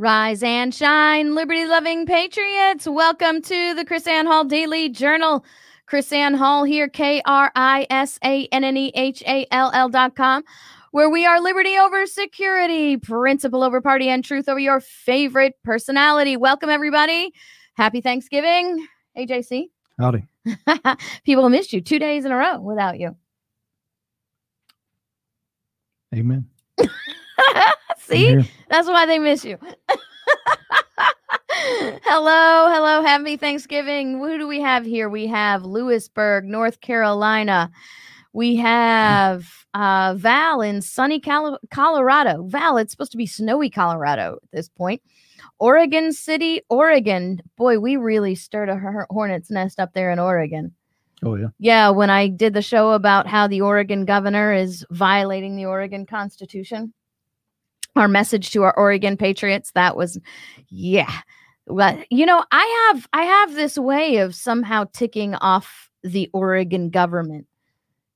Rise and shine, liberty loving patriots. Welcome to the KrisAnne Hall Daily Journal. KrisAnne Hall here, K R I S A N N E H A L L dot com, where we are liberty over security, principle over party, and truth over your favorite personality. Welcome, everybody. Happy Thanksgiving. Hey, JC. Howdy. People missed you two days in a row without you. Amen. See, that's why they miss you. hello, hello, happy Thanksgiving. Who do we have here? We have Louisburg, North Carolina. We have uh, Val in sunny Colorado. Val, it's supposed to be snowy Colorado at this point. Oregon City, Oregon. Boy, we really stirred a hornet's nest up there in Oregon. Oh, yeah. Yeah, when I did the show about how the Oregon governor is violating the Oregon Constitution our message to our Oregon Patriots. That was, yeah. But you know, I have I have this way of somehow ticking off the Oregon government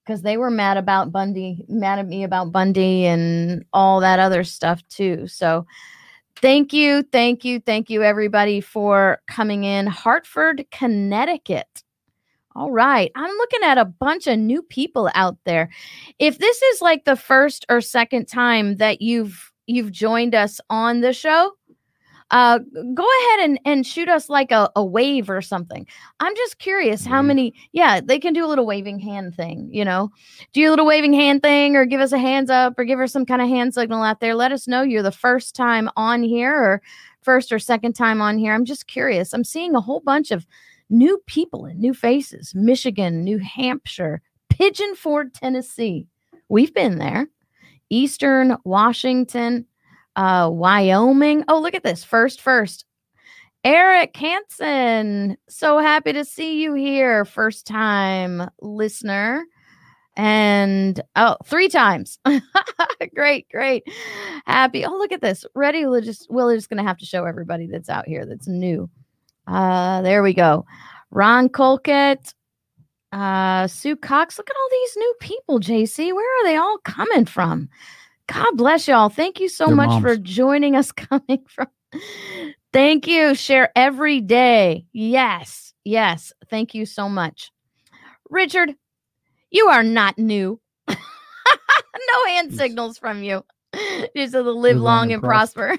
because they were mad about Bundy, mad at me about Bundy and all that other stuff too. So thank you, thank you, thank you, everybody, for coming in. Hartford, Connecticut. All right. I'm looking at a bunch of new people out there. If this is like the first or second time that you've you've joined us on the show, uh, go ahead and, and shoot us like a, a wave or something. I'm just curious how many, yeah, they can do a little waving hand thing, you know, do a little waving hand thing or give us a hands up or give us some kind of hand signal out there. Let us know you're the first time on here or first or second time on here. I'm just curious. I'm seeing a whole bunch of new people and new faces Michigan, New Hampshire, Pigeon Forge, Tennessee. We've been there. Eastern Washington, uh, Wyoming. Oh, look at this. First, first. Eric Hansen. So happy to see you here. First time listener. And oh, three times. great, great. Happy. Oh, look at this. Ready? We'll just we're just gonna have to show everybody that's out here that's new. Uh, there we go. Ron Colkett, uh, Sue Cox, look at all these new people, JC. Where are they all coming from? God bless y'all. Thank you so Their much moms. for joining us coming from. Thank you. Share every day. Yes. Yes. Thank you so much. Richard, you are not new. no hand Yes. signals from you. Just to live long and prosper.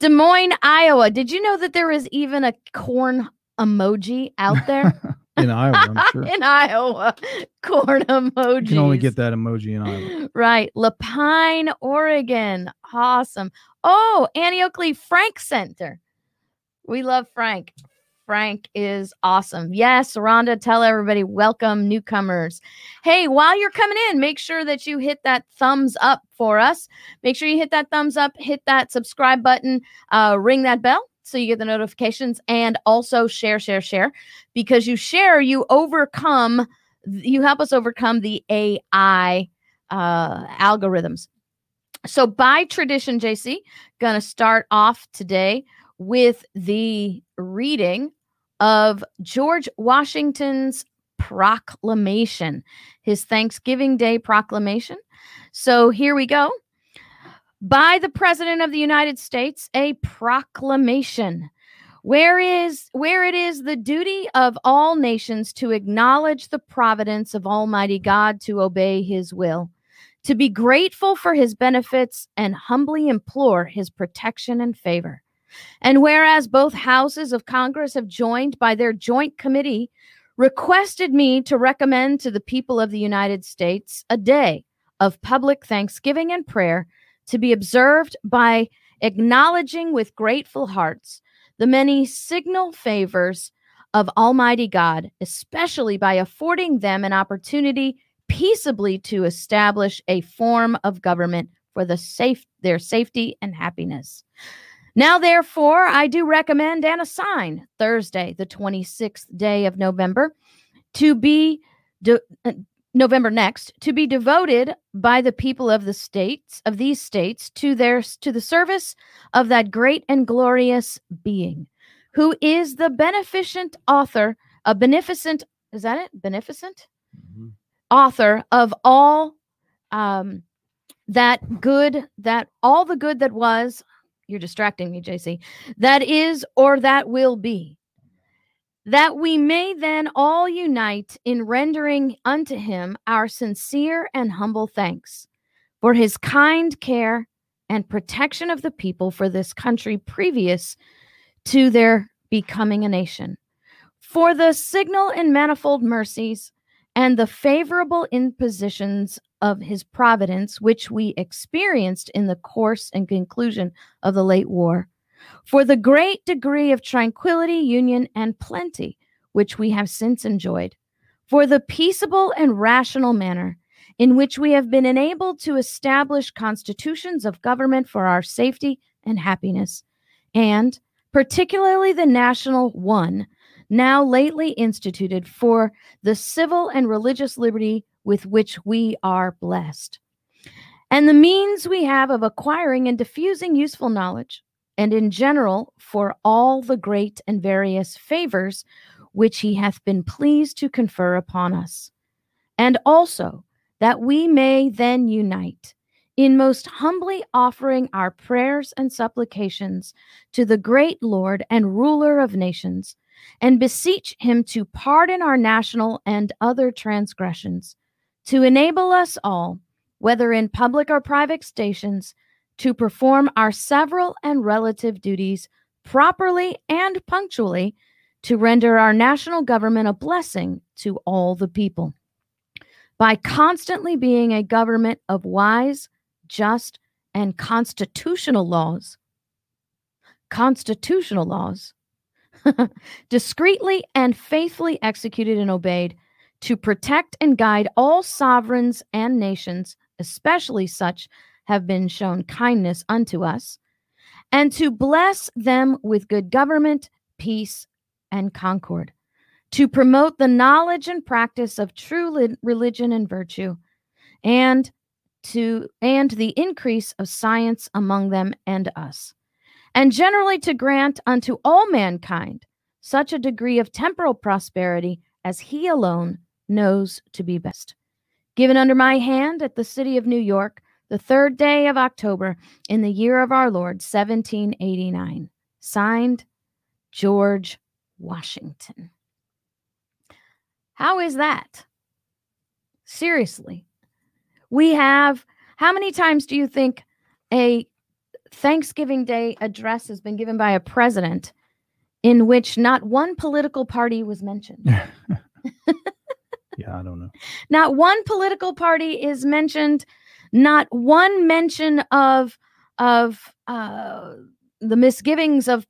Des Moines, Iowa. Did you know that there is even a corn emoji out there in Iowa, I'm sure. in Iowa? Corn emoji. You can only get that emoji in Iowa. Right. La Pine, Oregon. Awesome. Oh, Annie Oakley Frank Center. We love Frank. Frank is awesome. Yes, Rhonda, tell everybody welcome newcomers. Hey, while you're coming in, make sure that you hit that thumbs up for us. Make sure you hit that thumbs up, hit that subscribe button, uh, ring that bell so you get the notifications, and also share, share, share. Because you share, you overcome, you help us overcome the AI uh, algorithms. So, by tradition, JC, gonna start off today with the reading of George Washington's proclamation, his Thanksgiving Day proclamation. So, here we go. By the President of the United States, a proclamation. Where is where it is the duty of all nations to acknowledge the providence of Almighty God to obey his will to be grateful for his benefits and humbly implore his protection and favor. And whereas both houses of Congress have joined by their joint committee, requested me to recommend to the people of the United States a day of public thanksgiving and prayer to be observed by acknowledging with grateful hearts the many signal favors of Almighty God, especially by affording them an opportunity peaceably to establish a form of government for the safe their safety and happiness. Now, therefore, I do recommend and assign Thursday, the 26th day of November, to be de- November next to be devoted by the people of the states of these states to their to the service of that great and glorious being who is the beneficent author a beneficent is that it? Beneficent? Mhm. author of all um that good, that all the good that was, you're distracting me, JC, that is or that will be, that we may then all unite in rendering unto him our sincere and humble thanks for his kind care and protection of the people for this country previous to their becoming a nation, for the signal and manifold mercies and the favorable impositions of his providence, which we experienced in the course and conclusion of the late war, for the great degree of tranquility, union, and plenty which we have since enjoyed, for the peaceable and rational manner in which we have been enabled to establish constitutions of government for our safety and happiness, and particularly the national one, now lately instituted for the civil and religious liberty with which we are blessed, and the means we have of acquiring and diffusing useful knowledge, and in general for all the great and various favors which he hath been pleased to confer upon us, and also that we may then unite in most humbly offering our prayers and supplications to the great Lord and ruler of nations, and beseech him to pardon our national and other transgressions, to enable us all, whether in public or private stations, to perform our several and relative duties properly and punctually, to render our national government a blessing to all the people by constantly being a government of wise, just, and constitutional laws. Constitutional laws, discreetly and faithfully executed and obeyed to protect and guide all sovereigns and nations, especially such have been shown kindness unto us, and to bless them with good government, peace, and concord to promote the knowledge and practice of true religion and virtue and to and the increase of science among them and us and generally to grant unto all mankind such a degree of temporal prosperity as he alone knows to be best. Given under my hand at the city of new york the third day of october in the year of our lord 1789 signed george washington how is that? Seriously. We have, how many times do you think a Thanksgiving Day address has been given by a president in which not one political party was mentioned? yeah, I don't know. Not one political party is mentioned. Not one mention of of uh, the misgivings of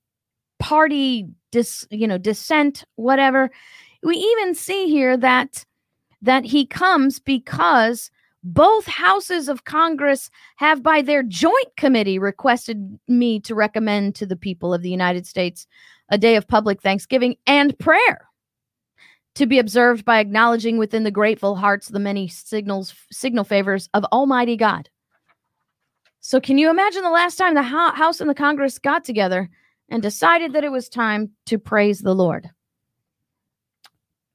party dis, you know, dissent, whatever. We even see here that that he comes because both houses of Congress have, by their joint committee, requested me to recommend to the people of the United States a day of public thanksgiving and prayer to be observed by acknowledging within the grateful hearts the many signals signal favors of Almighty God. So, can you imagine the last time the House and the Congress got together and decided that it was time to praise the Lord?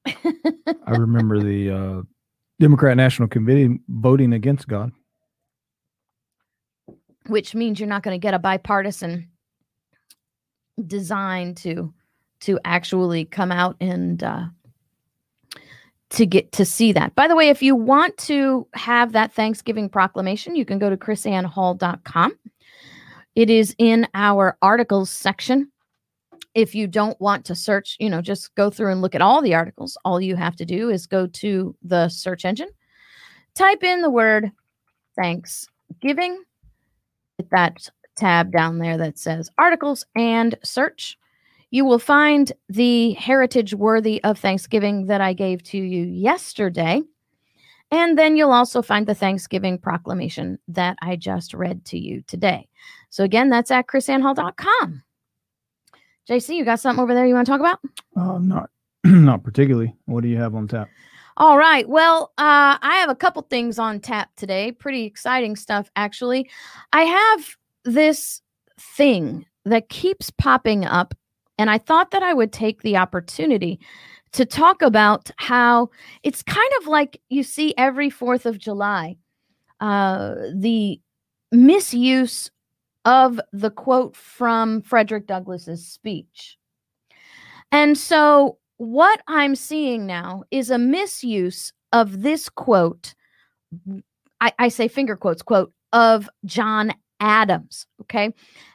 I remember the uh, Democrat National Committee voting against God. Which means you're not going to get a bipartisan design to to actually come out and uh, to get to see that. By the way, if you want to have that Thanksgiving proclamation, you can go to krisannehall.com. It is in our articles section if you don't want to search, you know, just go through and look at all the articles. All you have to do is go to the search engine, type in the word Thanksgiving, hit that tab down there that says articles and search. You will find the heritage worthy of Thanksgiving that I gave to you yesterday. And then you'll also find the Thanksgiving proclamation that I just read to you today. So, again, that's at krisannehall.com. JC, you got something over there you want to talk about? Uh, not, not particularly. What do you have on tap? All right. Well, uh, I have a couple things on tap today. Pretty exciting stuff, actually. I have this thing that keeps popping up, and I thought that I would take the opportunity to talk about how it's kind of like you see every 4th of July. uh, the misuse of the quote from Frederick Douglass's speech. And so, what I'm seeing now is a misuse of this quote. I, I say finger quotes, quote, of John Adams. Okay.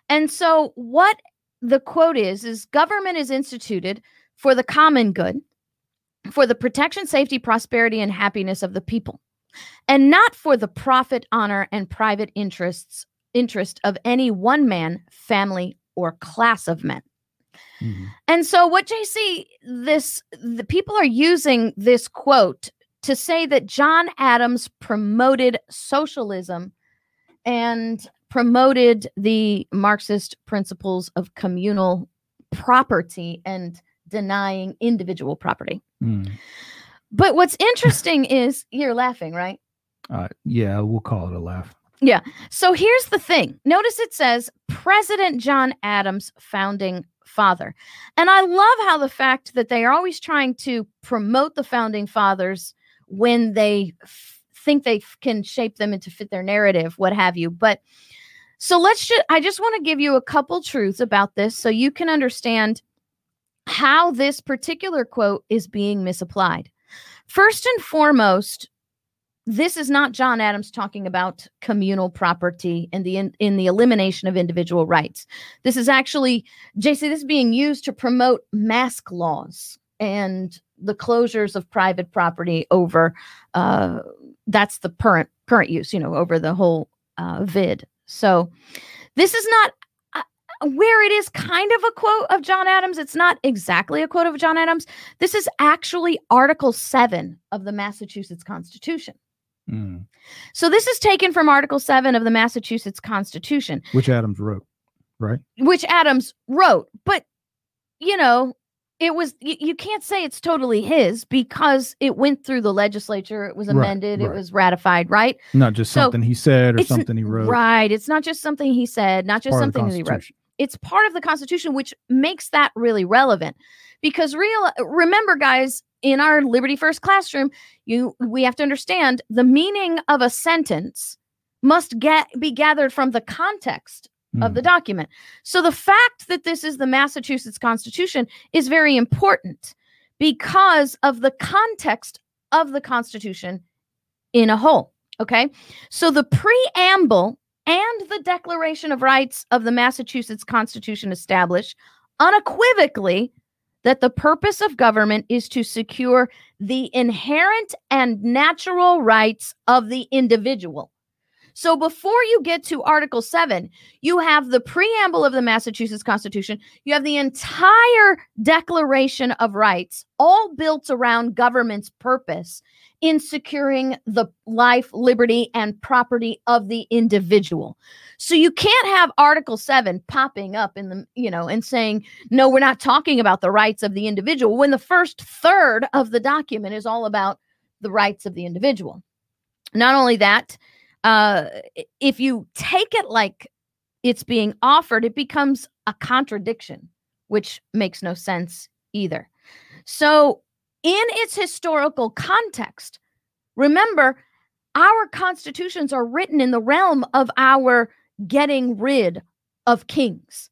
And so, what the quote is, is government is instituted for the common good, for the protection, safety, prosperity, and happiness of the people, and not for the profit, honor, and private interests interest of any one man, family, or class of men. Mm-hmm. And so what JC this the people are using this quote to say that John Adams promoted socialism and promoted the Marxist principles of communal property and denying individual property. Mm. But what's interesting is you're laughing, right? Uh, yeah, we'll call it a laugh. Yeah. So here's the thing. Notice it says President John Adams, founding father. And I love how the fact that they are always trying to promote the founding fathers when they f- think they f- can shape them into fit their narrative, what have you. But so let's just, I just want to give you a couple truths about this so you can understand how this particular quote is being misapplied. First and foremost, this is not John Adams talking about communal property and the in, in the elimination of individual rights. This is actually JC this is being used to promote mask laws and the closures of private property over uh, that's the current current use, you know, over the whole uh, vid. So this is not uh, where it is kind of a quote of John Adams. It's not exactly a quote of John Adams. This is actually Article 7 of the Massachusetts Constitution. Mm. So this is taken from Article 7 of the Massachusetts Constitution, which Adams wrote, right? Which Adams wrote. But, you know, it was, you, you can't say it's totally his because it went through the legislature, it was amended, right, right. it was ratified, right? Not just so something he said or something he wrote. Right. It's not just something he said, not just something that he wrote. It's part of the Constitution, which makes that really relevant because real remember guys in our liberty first classroom you we have to understand the meaning of a sentence must get be gathered from the context mm. of the hmm. document so the fact that this is the massachusetts constitution is very important because of the context of the constitution in a whole okay so the preamble and the declaration of rights of the massachusetts constitution establish unequivocally that the purpose of government is to secure the inherent and natural rights of the individual. So before you get to Article 7, you have the preamble of the Massachusetts Constitution, you have the entire Declaration of Rights, all built around government's purpose in securing the life, liberty, and property of the individual. So you can't have Article 7 popping up in the, you know, and saying, no, we're not talking about the rights of the individual when the first third of the document is all about the rights of the individual. Not only that, uh, if you take it like it's being offered, it becomes a contradiction, which makes no sense either. So in its historical context. Remember, our constitutions are written in the realm of our getting rid of kings.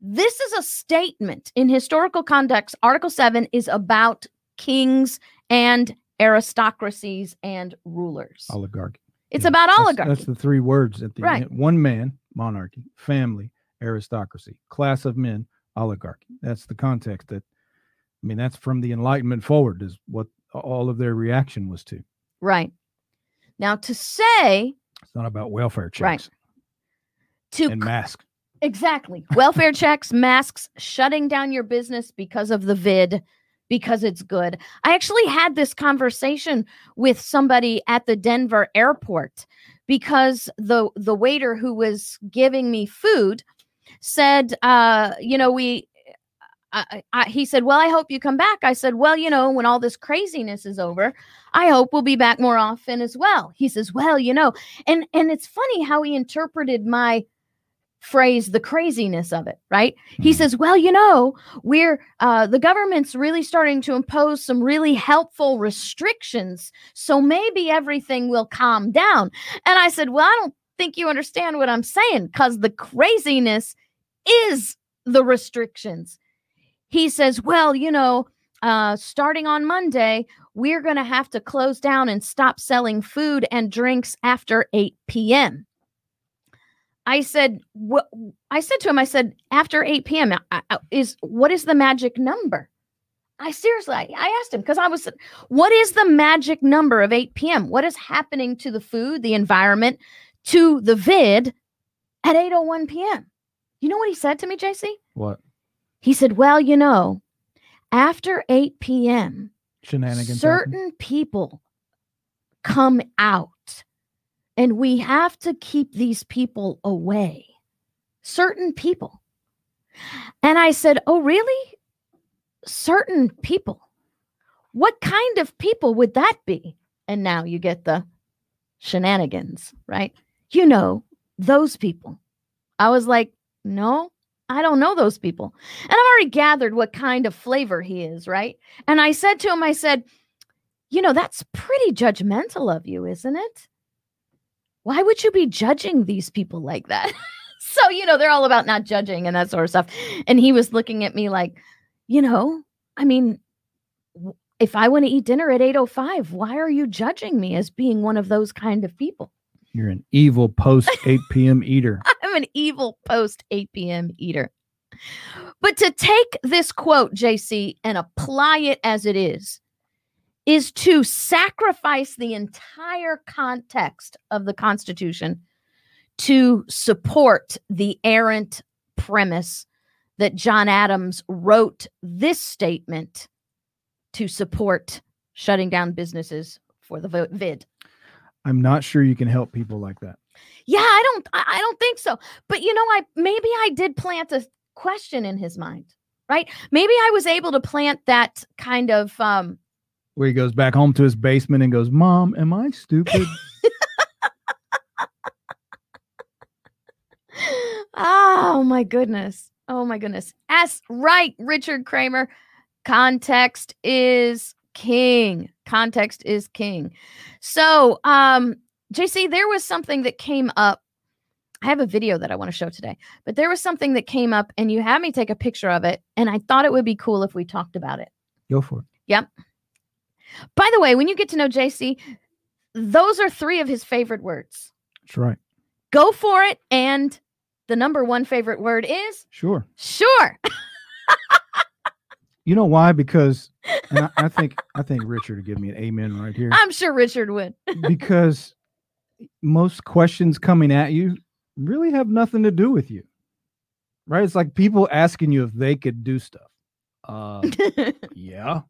This is a statement in historical context. Article 7 is about kings and aristocracies and rulers. Oligarchy. It's yeah. about oligarchy. That's, that's, the three words at the right. end. One man, monarchy, family, aristocracy, class of men, oligarchy. That's the context that I mean, that's from the Enlightenment forward, is what all of their reaction was to. Right. Now, to say it's not about welfare checks. Right. To and masks. Exactly. Welfare checks, masks, shutting down your business because of the vid, because it's good. I actually had this conversation with somebody at the Denver airport because the the waiter who was giving me food said, uh, you know, we I, I, he said, Well, I hope you come back. I said, Well, you know, when all this craziness is over, I hope we'll be back more often as well. He says, Well, you know, and and it's funny how he interpreted my phrase the craziness of it, right? He Mhm. says, "Well, you know, we're uh, the government's really starting to impose some really helpful restrictions, so maybe everything will calm down." And I said, "Well, I don't think you understand what I'm saying, because the craziness is the restrictions." He says, "Well, you know." Uh, starting on Monday, we're going to have to close down and stop selling food and drinks after 8 p.m. I said, what I said to him, I said, after 8 p.m. I- I- is what is the magic number? I seriously, I, asked him because I was, what is the magic number of 8 p.m.? What is happening to the food, the environment, to the vid at 8:01 p.m.? You know what he said to me, JC? What He said, well, you know, after 8 p.m., shenanigans? happen? certain people come out and we have to keep these people away. Certain people. And i said oh really? Certain people? What kind of people would that be? And now you get the shenanigans right? You know those people. I was like no i don't know those people. And i've already gathered what kind of flavor he is right? And i said to him i said you know, that's pretty judgmental of you, isn't it? Why would you be judging these people like that? so, you know, they're all about not judging and that sort of stuff. And he was looking at me like, you know, I mean, if I want to eat dinner at 8:05, why are you judging me as being one of those kind of people? You're an evil post 8 p.m. eater. I'm an evil post 8 p.m. eater. But to take this quote, JC, and apply it as it is, is to sacrifice the entire context of the Constitution to support the errant premise that John Adams wrote this statement to support shutting down businesses for the vo- vid. I'm not sure you can help people like that. Yeah, I don't I don't think so. But you know, I maybe I did plant a question in his mind, right? Maybe I was able to plant that kind of um Where he goes back home to his basement and goes, Mom, am I stupid? Oh my goodness. Oh my goodness. As right, Richard Kramer. Context is king. Context is king. So, um, JC, there was something that came up. I have a video that I want to show today, but there was something that came up and you had me take a picture of it. And I thought it would be cool if we talked about it. Go for it. By the way, when you get to know JC, those are three of his favorite words. That's right. Go for it. And the number one favorite word is Sure. sure. You know why? Because I, I think I think Richard would give me an amen right here. I'm sure Richard would. because most questions coming at you really have nothing to do with you. Right? It's like people asking you if they could do stuff. Uh yeah.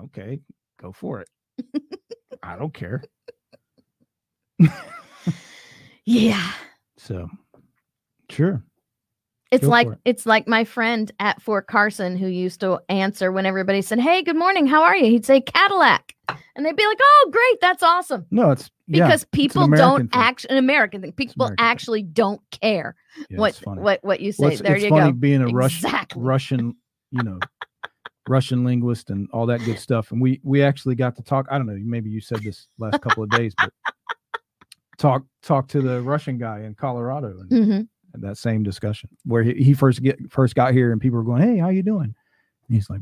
Okay, go for it. I don't care. yeah. So sure. It's Go like it. it's like my friend at Fort Carson who used to answer when everybody said, "Hey, good morning. How are you?" He'd say Cadillac. And they'd be like, "Oh, great. That's awesome." No, it's yeah, Because people American don't thing. actually an American thing. People American thing. actually don't care yeah, what what what you say. Well, it's, there it's you funny go. being a Russian Russian, you know, Russian linguist and all that good stuff. And we we actually got to talk. I don't know, maybe you said this last couple of days, but talk talk to the Russian guy in Colorado and Mhm. had that same discussion where he, he first get first got here and people were going, "Hey, how you doing?" And he's like,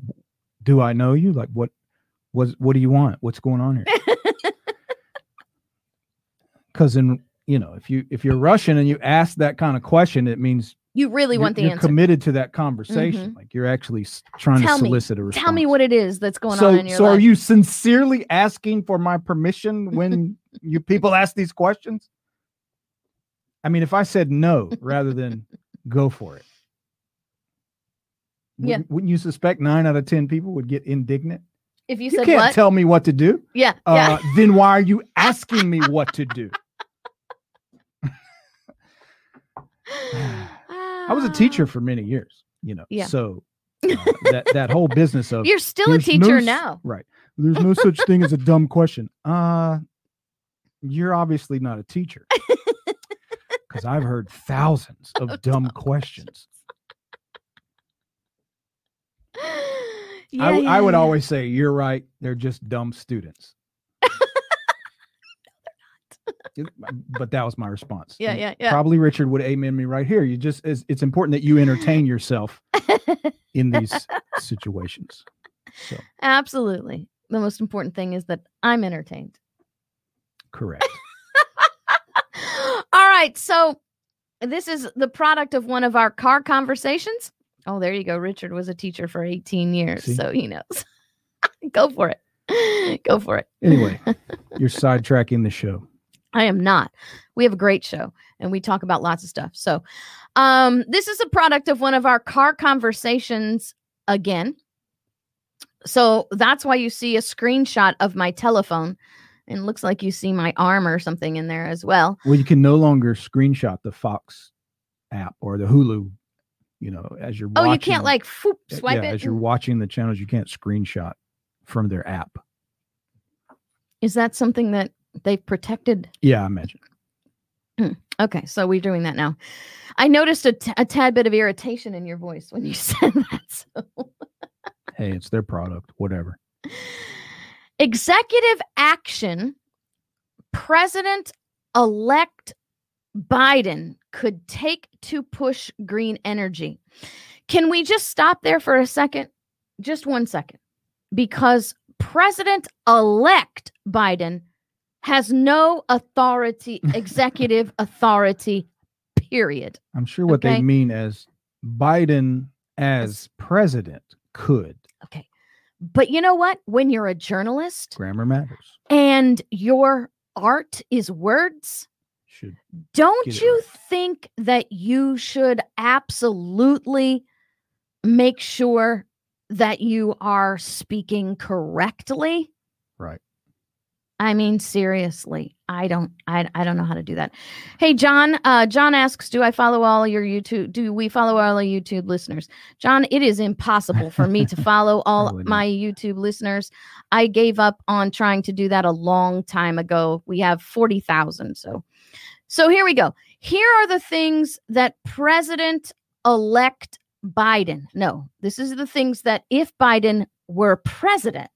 "Do I know you? Like what was what do you want? What's going on here?" Because in you know, if you if you're Russian and you ask that kind of question, it means You really want the you're answer. committed to that conversation. Like you're actually trying Tell to me. solicit a response. Tell me what it is that's going so, on in your so life. So, are you sincerely asking for my permission when you people ask these questions? I mean, if I said no rather than go for it, Yeah. wouldn't, wouldn't you suspect nine out of ten people would get indignant? if you You said can't what? tell me what to do. yeah. Uh, then why are you asking me what to do? I was a teacher for many years, you know. Yeah. So uh, that that whole business of You're still a There's no teacher now. Right. There's no such thing as a dumb question. Uh you're obviously not a teacher. because I've heard thousands of dumb questions. Yeah, I, yeah, I would yeah. always say, You're right. They're just dumb students. It- uh, but that was my response. Yeah, yeah, yeah. Probably Richard would amen me right here. You just, it's, it's important that you entertain yourself in these situations. So, Absolutely. The most important thing is that I'm entertained. correct. All right. So this is the product of one of our car conversations. Oh, there you go. Richard was a teacher for 18 years, See? so he knows. go for it. Go for it. Anyway, you're sidetracking the show. I am not. We have a great show and we talk about lots of stuff. So, um, this is a product of one of our car conversations again. So that's why you see a screenshot of my telephone and looks like you see my arm or something in there as well. Well, you can no longer screenshot the Fox app or the Hulu, you know, as you're Oh, watching. you can't like uh, swipe yeah, it. as you're watching the channels, you can't screenshot from their app. Is that something that they've protected? Yeah, I imagine. Hmm. Okay, so we're doing that now. I noticed a, t- a tad bit of irritation in your voice when you said that. So. Hey, it's their product, whatever. Executive action President elect Biden could take to push green energy. Can we just stop there for a second? Just one second. Because President elect Biden has no authority, executive authority, period. I'm sure what Okay. they mean as Biden as president could. Okay. But you know what? When you're a journalist Grammar matters. and your art is words, Should don't you right. think that you should absolutely make sure that you are speaking correctly? right. I mean, seriously, I don't, I, I don't know how to do that. Hey, John, uh, John asks, do I follow all your YouTube? Do we follow all our YouTube listeners? John, it is impossible for me to follow all my YouTube listeners. I gave up on trying to do that a long time ago. We have 40,000. So, so here we go. Here are the things that President elect Biden, no, this is the things that if Biden were president,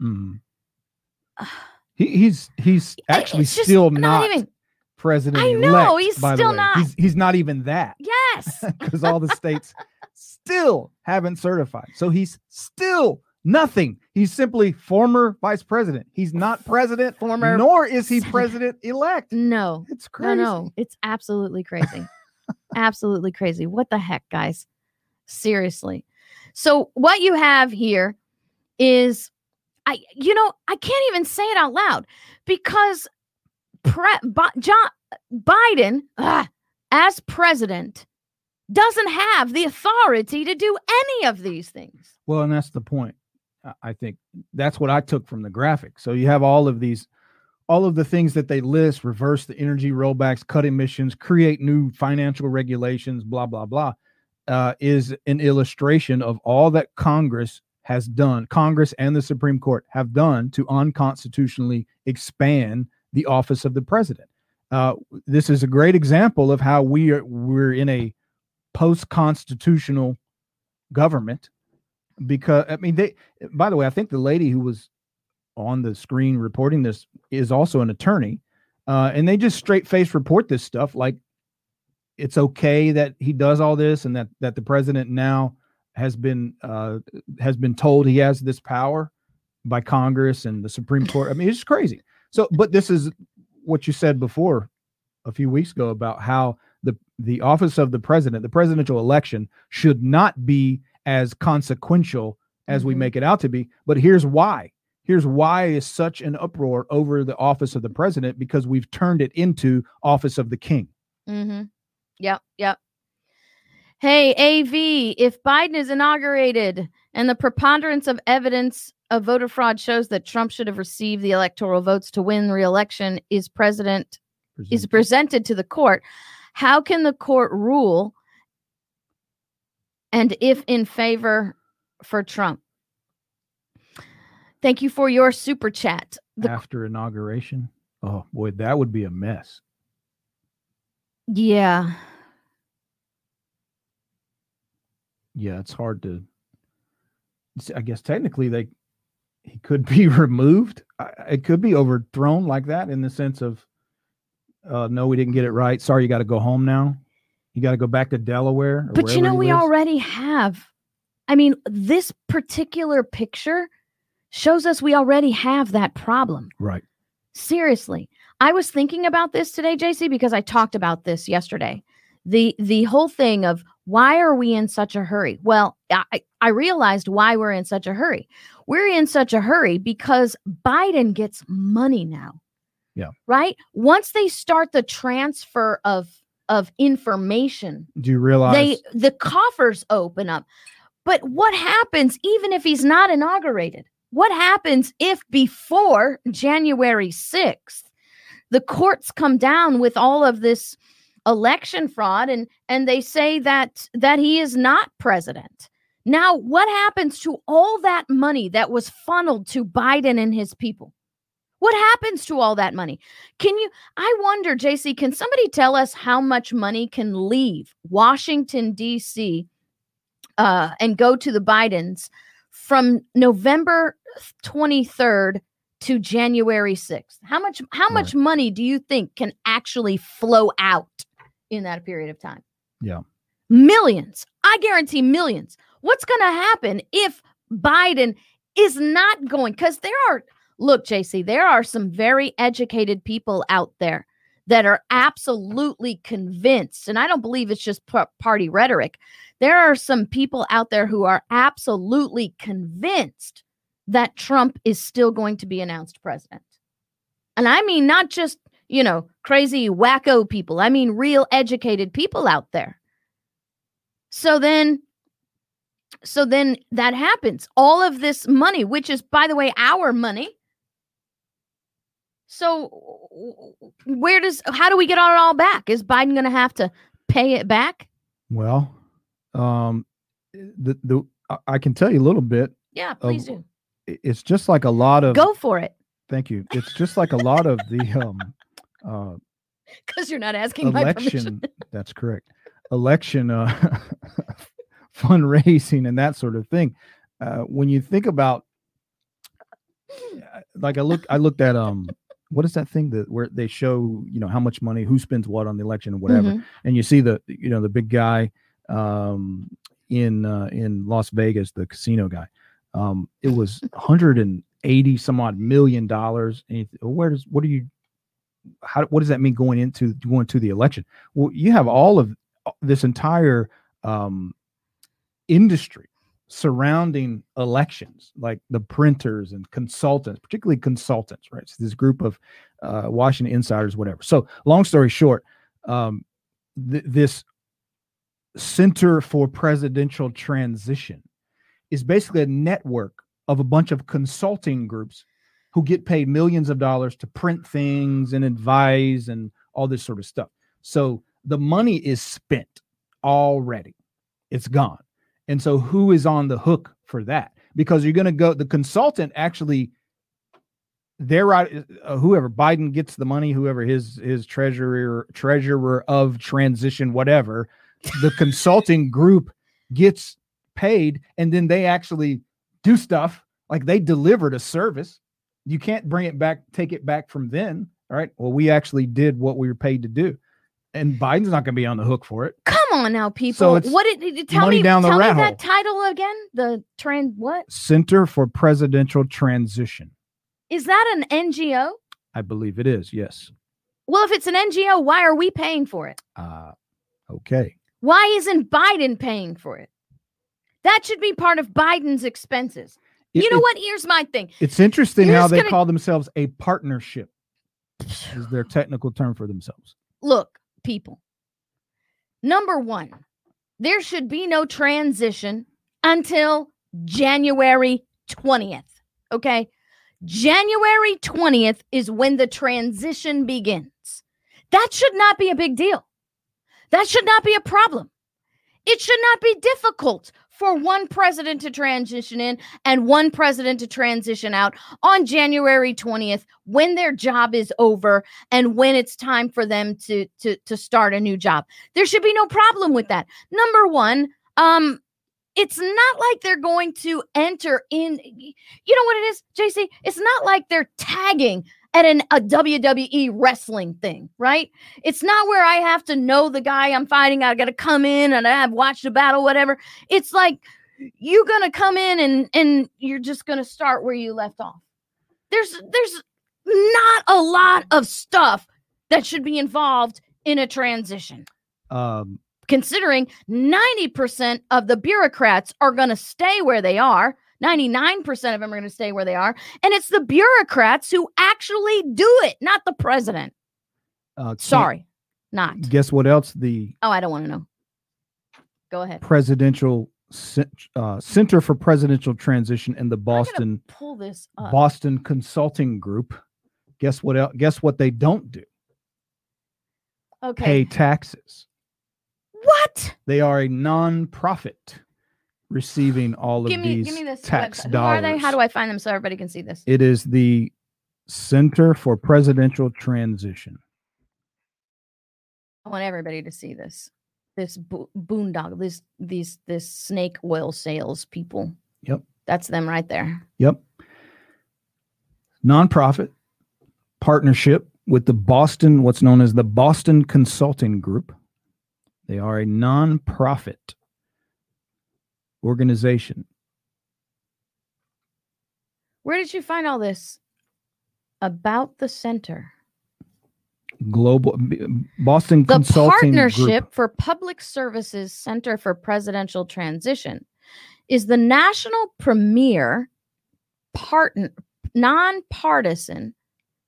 Mhm. He, he's he's actually just still not not, even- president. I know, he's still not. He's, he's not even that yes. because all the states still haven't certified. So he's still nothing. He's simply former vice president. He's not president, Former nor is he president elect. No, It's crazy. no, no. It's absolutely crazy. absolutely crazy. What the heck, guys? Seriously. So what you have here is I you know, I can't even say it out loud because pre- Bi- John Biden ah, as president doesn't have the authority to do any of these things. Well, and that's the point. I- I think that's what I took from the graphic. So you have all of these, all of the things that they list: reverse the energy rollbacks, cut emissions, create new financial regulations, blah blah blah. Uh, is an illustration of all that Congress has done. Congress and the Supreme Court have done to unconstitutionally expand the office of the president. Uh, this is a great example of how we are we're in a post-constitutional government because I mean they by the way, I think the lady who was on the screen reporting this is also an attorney. Uh, and they just straight face report this stuff like it's okay that he does all this and that that the president now has been uh, has been told he has this power by Congress and the Supreme Court. I mean, it's crazy. So, but this is what you said before a few weeks ago about how the the office of the president, the presidential election, should not be as consequential as we Mhm. make it out to be. But here's why. Here's why is such an uproar over the office of the president because we've turned it into office of the king. Mm-hmm. Yep. Yep. Hey, AV, if Biden is inaugurated and the preponderance of evidence of voter fraud shows that Trump should have received the electoral votes to win re-election is president is presented to the court, how can the court rule and if in favor for Trump? Thank you for your super chat. The after inauguration. Oh boy, that would be a mess. Yeah. Yeah, it's hard to. I guess technically they he could be removed. It could be overthrown like that in the sense of, uh, no, we didn't get it right. Sorry, you got to go home now. You got to go back to Delaware. But you know, we lives. already have. I mean, this particular picture shows us we already have that problem. Right. Seriously. I was thinking about this today, JC, because I talked about this yesterday. The the whole thing of why are we in such a hurry? Well, I, I realized why we're in such a hurry. We're in such a hurry because Biden gets money now. Yeah. Right? Once they start the transfer of of information, do you realize they the coffers open up? But what happens even if he's not inaugurated? What happens if before January 6th, the courts come down with all of this election fraud and and they say that that he is not president? Now, what happens to all that money that was funneled to Biden and his people? What happens to all that money? Can you? I wonder, JC, can somebody tell us how much money can leave Washington, D.C. Uh, and go to the Bidens from November 23rd to January 6th? How much how much right. money do you think can actually flow out in that period of time? Yeah. Millions. I guarantee millions. What's going to happen if Biden is not going? Because there are, look, JC, there are some very educated people out there that are absolutely convinced, and I don't believe it's just p- party rhetoric. There are some people out there who are absolutely convinced that Trump is still going to be announced president. And I mean, not just, you know, crazy wacko people, I mean, real educated people out there. So then so then that happens. All of this money, which is, by the way, our money. So where does how do we get it all back? Is Biden going to have to pay it back? Well, um, the the I can tell you a little bit. Yeah, please of, do. It's just like a lot of go for it. Thank you. It's just like a lot of the um, uh, because you're not asking election. that's correct. Election uh, fundraising and that sort of thing. Uh, when you think about, uh, like I look, I looked at um, what is that thing that where they show you know how much money, who spends what on the election and whatever, mm-hmm. and you see the you know the big guy um in uh, in Las Vegas, the casino guy. Um, it was 180 some odd million dollars. And where does what are you? How what does that mean going into going to the election? Well, you have all of this entire um, industry surrounding elections, like the printers and consultants, particularly consultants, right? So this group of uh, Washington insiders, whatever. So, long story short, um, th- this Center for Presidential Transition is basically a network of a bunch of consulting groups who get paid millions of dollars to print things and advise and all this sort of stuff. So the money is spent already. It's gone. And so who is on the hook for that? Because you're going to go, the consultant actually, they're right, uh, whoever Biden gets the money, whoever his his treasurer treasurer of transition, whatever, the consulting group gets paid, and then they actually do stuff like they delivered a service. You can't bring it back, take it back from then. All right. Well, we actually did what we were paid to do and Biden's not going to be on the hook for it. Come on now, people. So what did tell me? Down the tell me that title again. The trans what? Center for Presidential Transition. Is that an NGO? I believe it is. Yes. Well, if it's an NGO, why are we paying for it? Uh okay. Why isn't Biden paying for it? That should be part of Biden's expenses. It, you know it, what? Here's my thing. It's interesting Here's how they gonna... call themselves a partnership. is their technical term for themselves. Look, people. Number one, there should be no transition until January 20th. Okay. January 20th is when the transition begins. That should not be a big deal. That should not be a problem. It should not be difficult for one president to transition in and one president to transition out on January 20th when their job is over and when it's time for them to to to start a new job. There should be no problem with that. Number 1, um it's not like they're going to enter in you know what it is jc it's not like they're tagging at an, a WWE wrestling thing, right? It's not where I have to know the guy I'm fighting. I got to come in and I have watched the battle, whatever. It's like you're gonna come in and and you're just gonna start where you left off. There's there's not a lot of stuff that should be involved in a transition. Um, considering 90% of the bureaucrats are going to stay where they are 99% of them are going to stay where they are. And it's the bureaucrats who actually do it, not the president. Uh, Sorry, not. Guess what else? The oh, I don't want to know. Go ahead. Presidential uh, Center for Presidential Transition and the Boston pull this up. Boston Consulting Group. Guess what? Else, guess what they don't do? Okay. Pay taxes. What? They are a non-profit receiving all of give me, these give me this tax website. dollars. Who are they? How do I find them so everybody can see this? It is the Center for Presidential Transition. I want everybody to see this. This bo- boondoggle, this these this snake oil sales people. Yep. That's them right there. Yep. Nonprofit partnership with the Boston, what's known as the Boston Consulting Group. They are a nonprofit organization. Where did you find all this about the center? Global Boston the Consulting Partnership Group. for Public Services Center for Presidential Transition is the national premier partner nonpartisan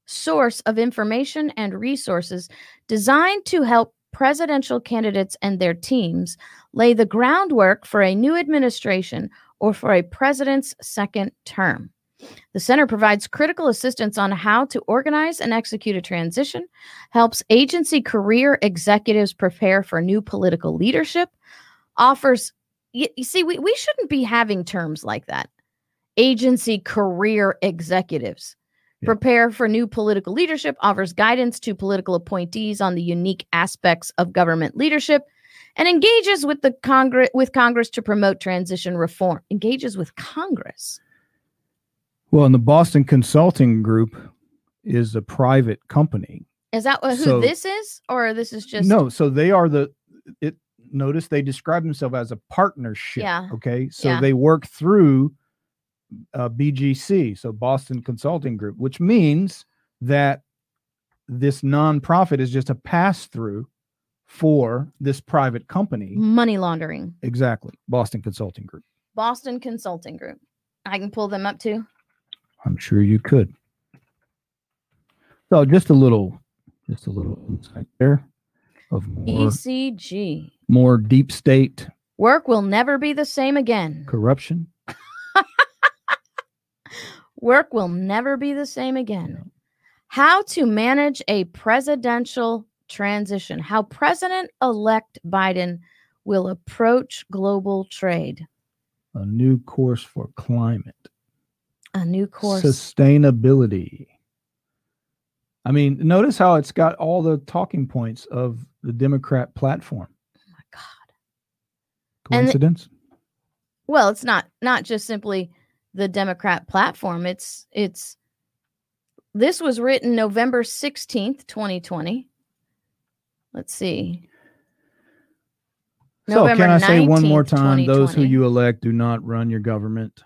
source of information and resources designed to help presidential candidates and their teams lay the groundwork for a new administration or for a president's second term. The center provides critical assistance on how to organize and execute a transition, helps agency career executives prepare for new political leadership, offers, you, see, we, we shouldn't be having terms like that. Agency career executives yeah. prepare for new political leadership, offers guidance to political appointees on the unique aspects of government leadership, and engages with the Congress with Congress to promote transition reform. Engages with Congress. Well, and the Boston Consulting Group is a private company. Is that who so, this is, or this is just no? So they are the it. Notice they describe themselves as a partnership. Yeah. Okay. So yeah. they work through uh, BCG, so Boston Consulting Group, which means that this nonprofit is just a pass through for this private company. Money laundering. Exactly. Boston Consulting Group. Boston Consulting Group. I can pull them up too. I'm sure you could. So just a little, just a little insight there of more, ECG. More deep state. Work will never be the same again. Corruption. Work will never be the same again. How to manage a presidential transition. How President elect Biden will approach global trade. A new course for climate. A new course. Sustainability. I mean, notice how it's got all the talking points of the Democrat platform. Oh my God. Coincidence? well, it's not not just simply the Democrat platform. It's it's this was written November 16th, 2020. Let's see. So November can I say one more time those who you elect do not run your government?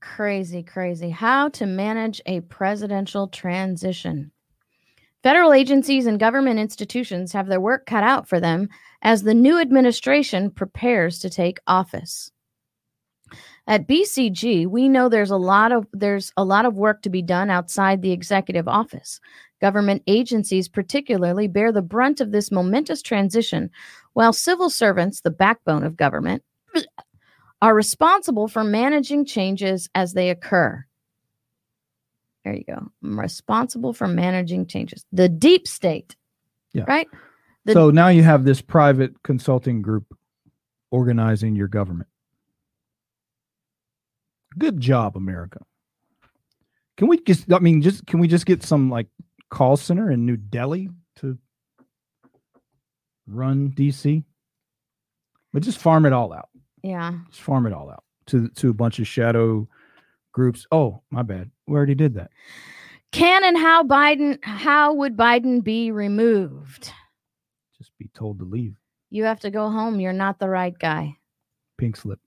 Crazy, crazy. How to manage a presidential transition. Federal agencies and government institutions have their work cut out for them as the new administration prepares to take office. At BCG, we know there's a lot of there's a lot of work to be done outside the executive office. Government agencies particularly bear the brunt of this momentous transition, while civil servants, the backbone of government, are responsible for managing changes as they occur. There you go. I'm responsible for managing changes. The deep state. Yeah. Right? The, so now you have this private consulting group organizing your government. Good job, America. Can we just I mean just can we just get some like call center in New Delhi to run DC? But just farm it all out. Yeah. Just farm it all out to to a bunch of shadow groups. Oh, my bad. We already did that. Can and how Biden how would Biden be removed? Just be told to leave. You have to go home. You're not the right guy. Pink slip.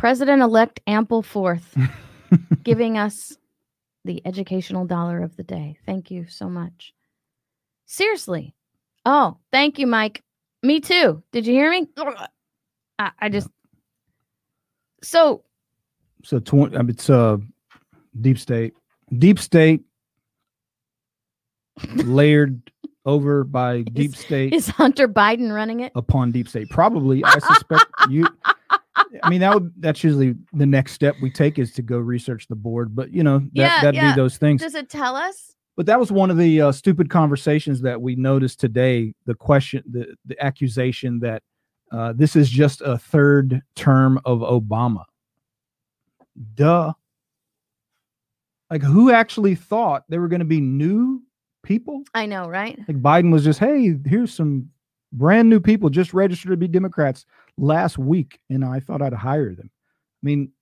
President elect Ampleforth giving us the educational dollar of the day. Thank you so much. Seriously. Oh, thank you, Mike. Me too. Did you hear me? I, I just so so mean, it's uh deep state, deep state layered over by deep is, state. Is Hunter Biden running it upon deep state? Probably. I suspect you. I mean, that would that's usually the next step we take is to go research the board. But you know, that Yeah, that'd yeah. be those things. Does it tell us? But that was one of the uh, stupid conversations that we noticed today. The question, the the accusation that uh, this is just a third term of Obama. Duh. Like, who actually thought there were going to be new people? I know, right? Like Biden was just, hey, here's some brand new people just registered to be Democrats last week, and I thought I'd hire them. I mean,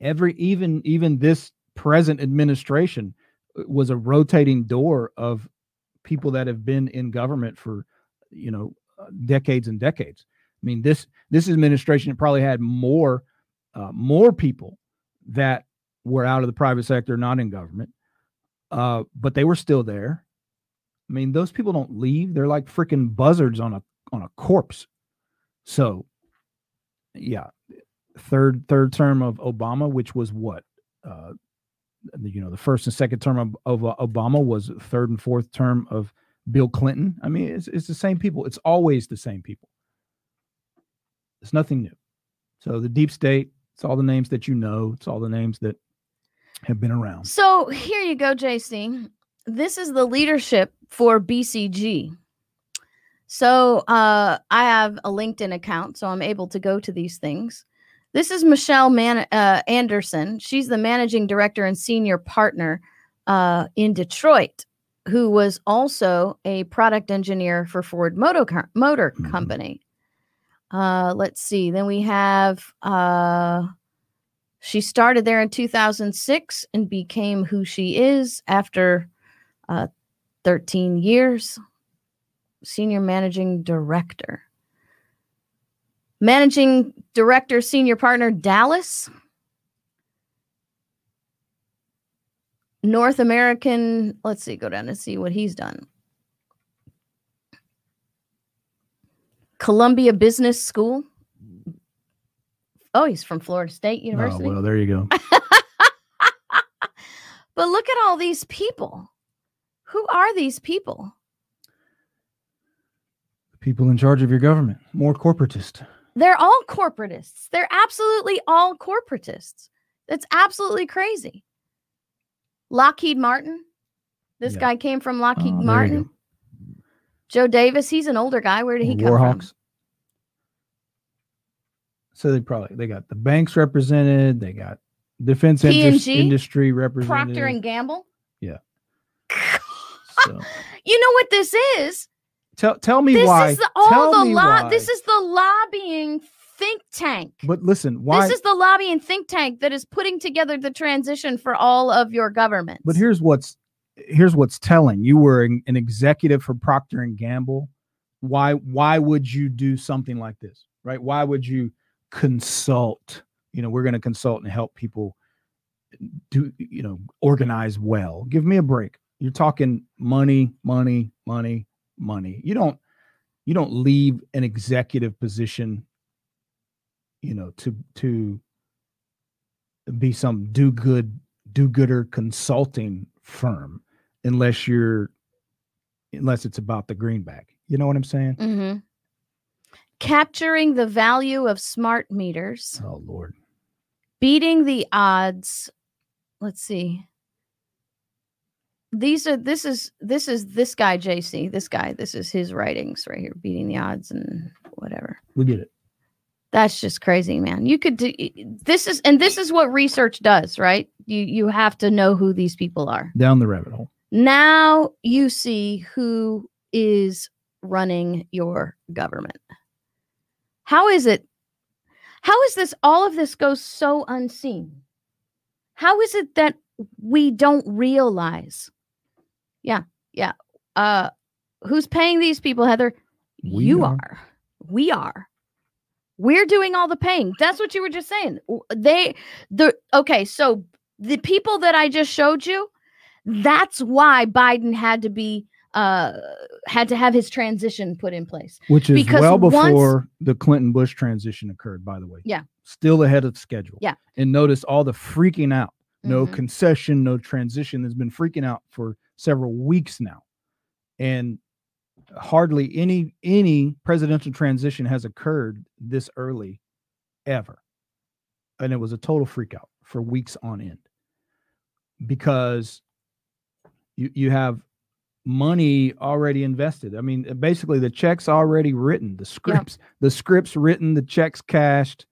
every even even this present administration uh, was a rotating door of people that have been in government for you know uh, decades and decades. I mean, this this administration probably had more uh, more people that were out of the private sector, not in government, uh, but they were still there. I mean, those people don't leave. They're like freaking buzzards on a on a corpse. So, yeah, third third term of Obama, which was what, uh, you know, the first and second term of, of uh, Obama was third and fourth term of Bill Clinton. I mean, it's it's the same people. It's always the same people. It's nothing new. So the deep state, it's all the names that you know. It's all the names that have been around. So here you go, JC. This is the leadership for BCG. So uh, I have a LinkedIn account, so I'm able to go to these things. This is Michelle Man- uh, Anderson. She's the managing director and senior partner uh, in Detroit, who was also a product engineer for Ford Motor, Co- Motor Mhm. Company. Uh, let's see. Then we have uh, she started there in 2006 and became who she is after uh, 13 years. Senior managing director. Managing director, senior partner, Dallas. North American, let's see, go down and see what he's done. Columbia Business School. Oh, he's from Florida State University. Oh well, there you go. But look at all these people. Who are these people? The people in charge of your government, more corporatist. They're all corporatists. They're absolutely all corporatists. That's absolutely crazy. Lockheed Martin. This Yeah. guy came from Lockheed ah, you Martin. Joe Davis, he's an older guy. Where did he come Warhawks. from? So they probably they got the banks represented. They got defense P&G, industry represented. Procter and Gamble. So You know what this is? tell tell me This why. is the, all tell the lo-. This is the lobbying think tank. But listen, why? This is the lobbying think tank that is putting together the transition for all of your governments. but here's what's here's what's telling. You were an, an executive for Procter and Gamble. Why why would you do something like this? Right? Why would you consult? You know, we're going to consult and help people do you know organize well. Give me a break. You're talking money, money, money, money. You don't you don't leave an executive position you know to to be some do good do gooder consulting firm unless you're unless it's about the greenback you know what i'm saying hmm capturing the value of smart meters, oh lord beating the odds. Let's see. These are this is this is this guy JC. This guy. This is his writings right here, beating the odds and whatever. We get it. That's just crazy, man. You could do this is and this is what research does, right? You you have to know who these people are. Down the rabbit hole. Now you see who is running your government. How is it? How is this all of this goes so unseen? How is it that we don't realize? Yeah, yeah. Uh who's paying these people, Heather? We you are. are. We are. We're doing all the paying. That's what you were just saying. They the okay, so the people that I just showed you, that's why Biden had to be uh had to have his transition put in place. Which is Because well once- before the Clinton Bush transition occurred, by the way. Yeah. Still ahead of schedule. Yeah. And notice all the freaking out. No Mhm. concession, no transition. Has been freaking out for several weeks now. And hardly any any presidential transition has occurred this early ever. And it was a total freak out for weeks on end. Because you you have money already invested. I mean, basically the checks already written, the scripts, the scripts written, the checks cashed.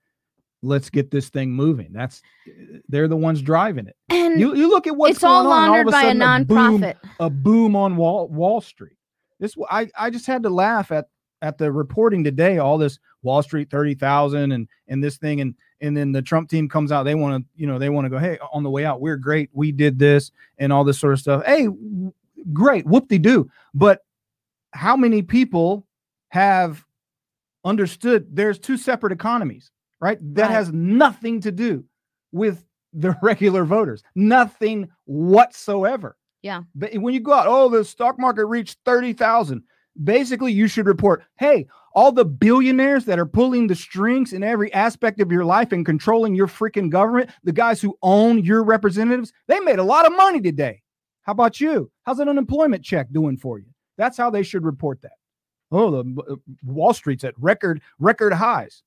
Let's get this thing moving. That's they're the ones driving it. And You you look at what's it's all going on. and laundered all by a boom, nonprofit. a boom on Wall Wall Street. This I I just had to laugh at at the reporting today. All this Wall Street thirty thousand and and this thing and and then the Trump team comes out. They want to you know they want to go hey on the way out we're great we did this and all this sort of stuff. Hey, great whoop de doo. But how many people have understood there's two separate economies right that Right. has nothing to do with the regular voters nothing whatsoever Yeah. but when you go out, oh, the stock market reached 30,000. Basically, you should report, hey, all the billionaires that are pulling the strings in every aspect of your life and controlling your freaking government, the guys who own your representatives, they made a lot of money today. How about you? How's an unemployment check doing for you? That's how they should report that. Oh, the uh, Wall Street's at record record highs.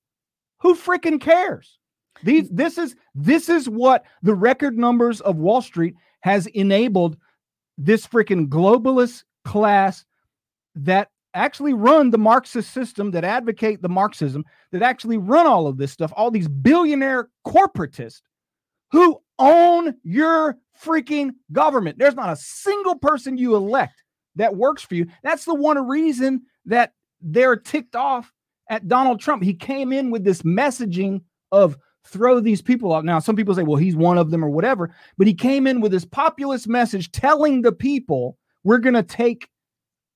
Who freaking cares? These this is this is what the record numbers of Wall Street has enabled this freaking globalist class that actually run the Marxist system, that advocate the Marxism, that actually run all of this stuff, all these billionaire corporatists who own your freaking government. There's not a single person you elect that works for you. That's the one reason that they're ticked off at Donald Trump. He came in with this messaging of throw these people out. Now, some people say, well, he's one of them or whatever, but he came in with this populist message telling the people we're going to take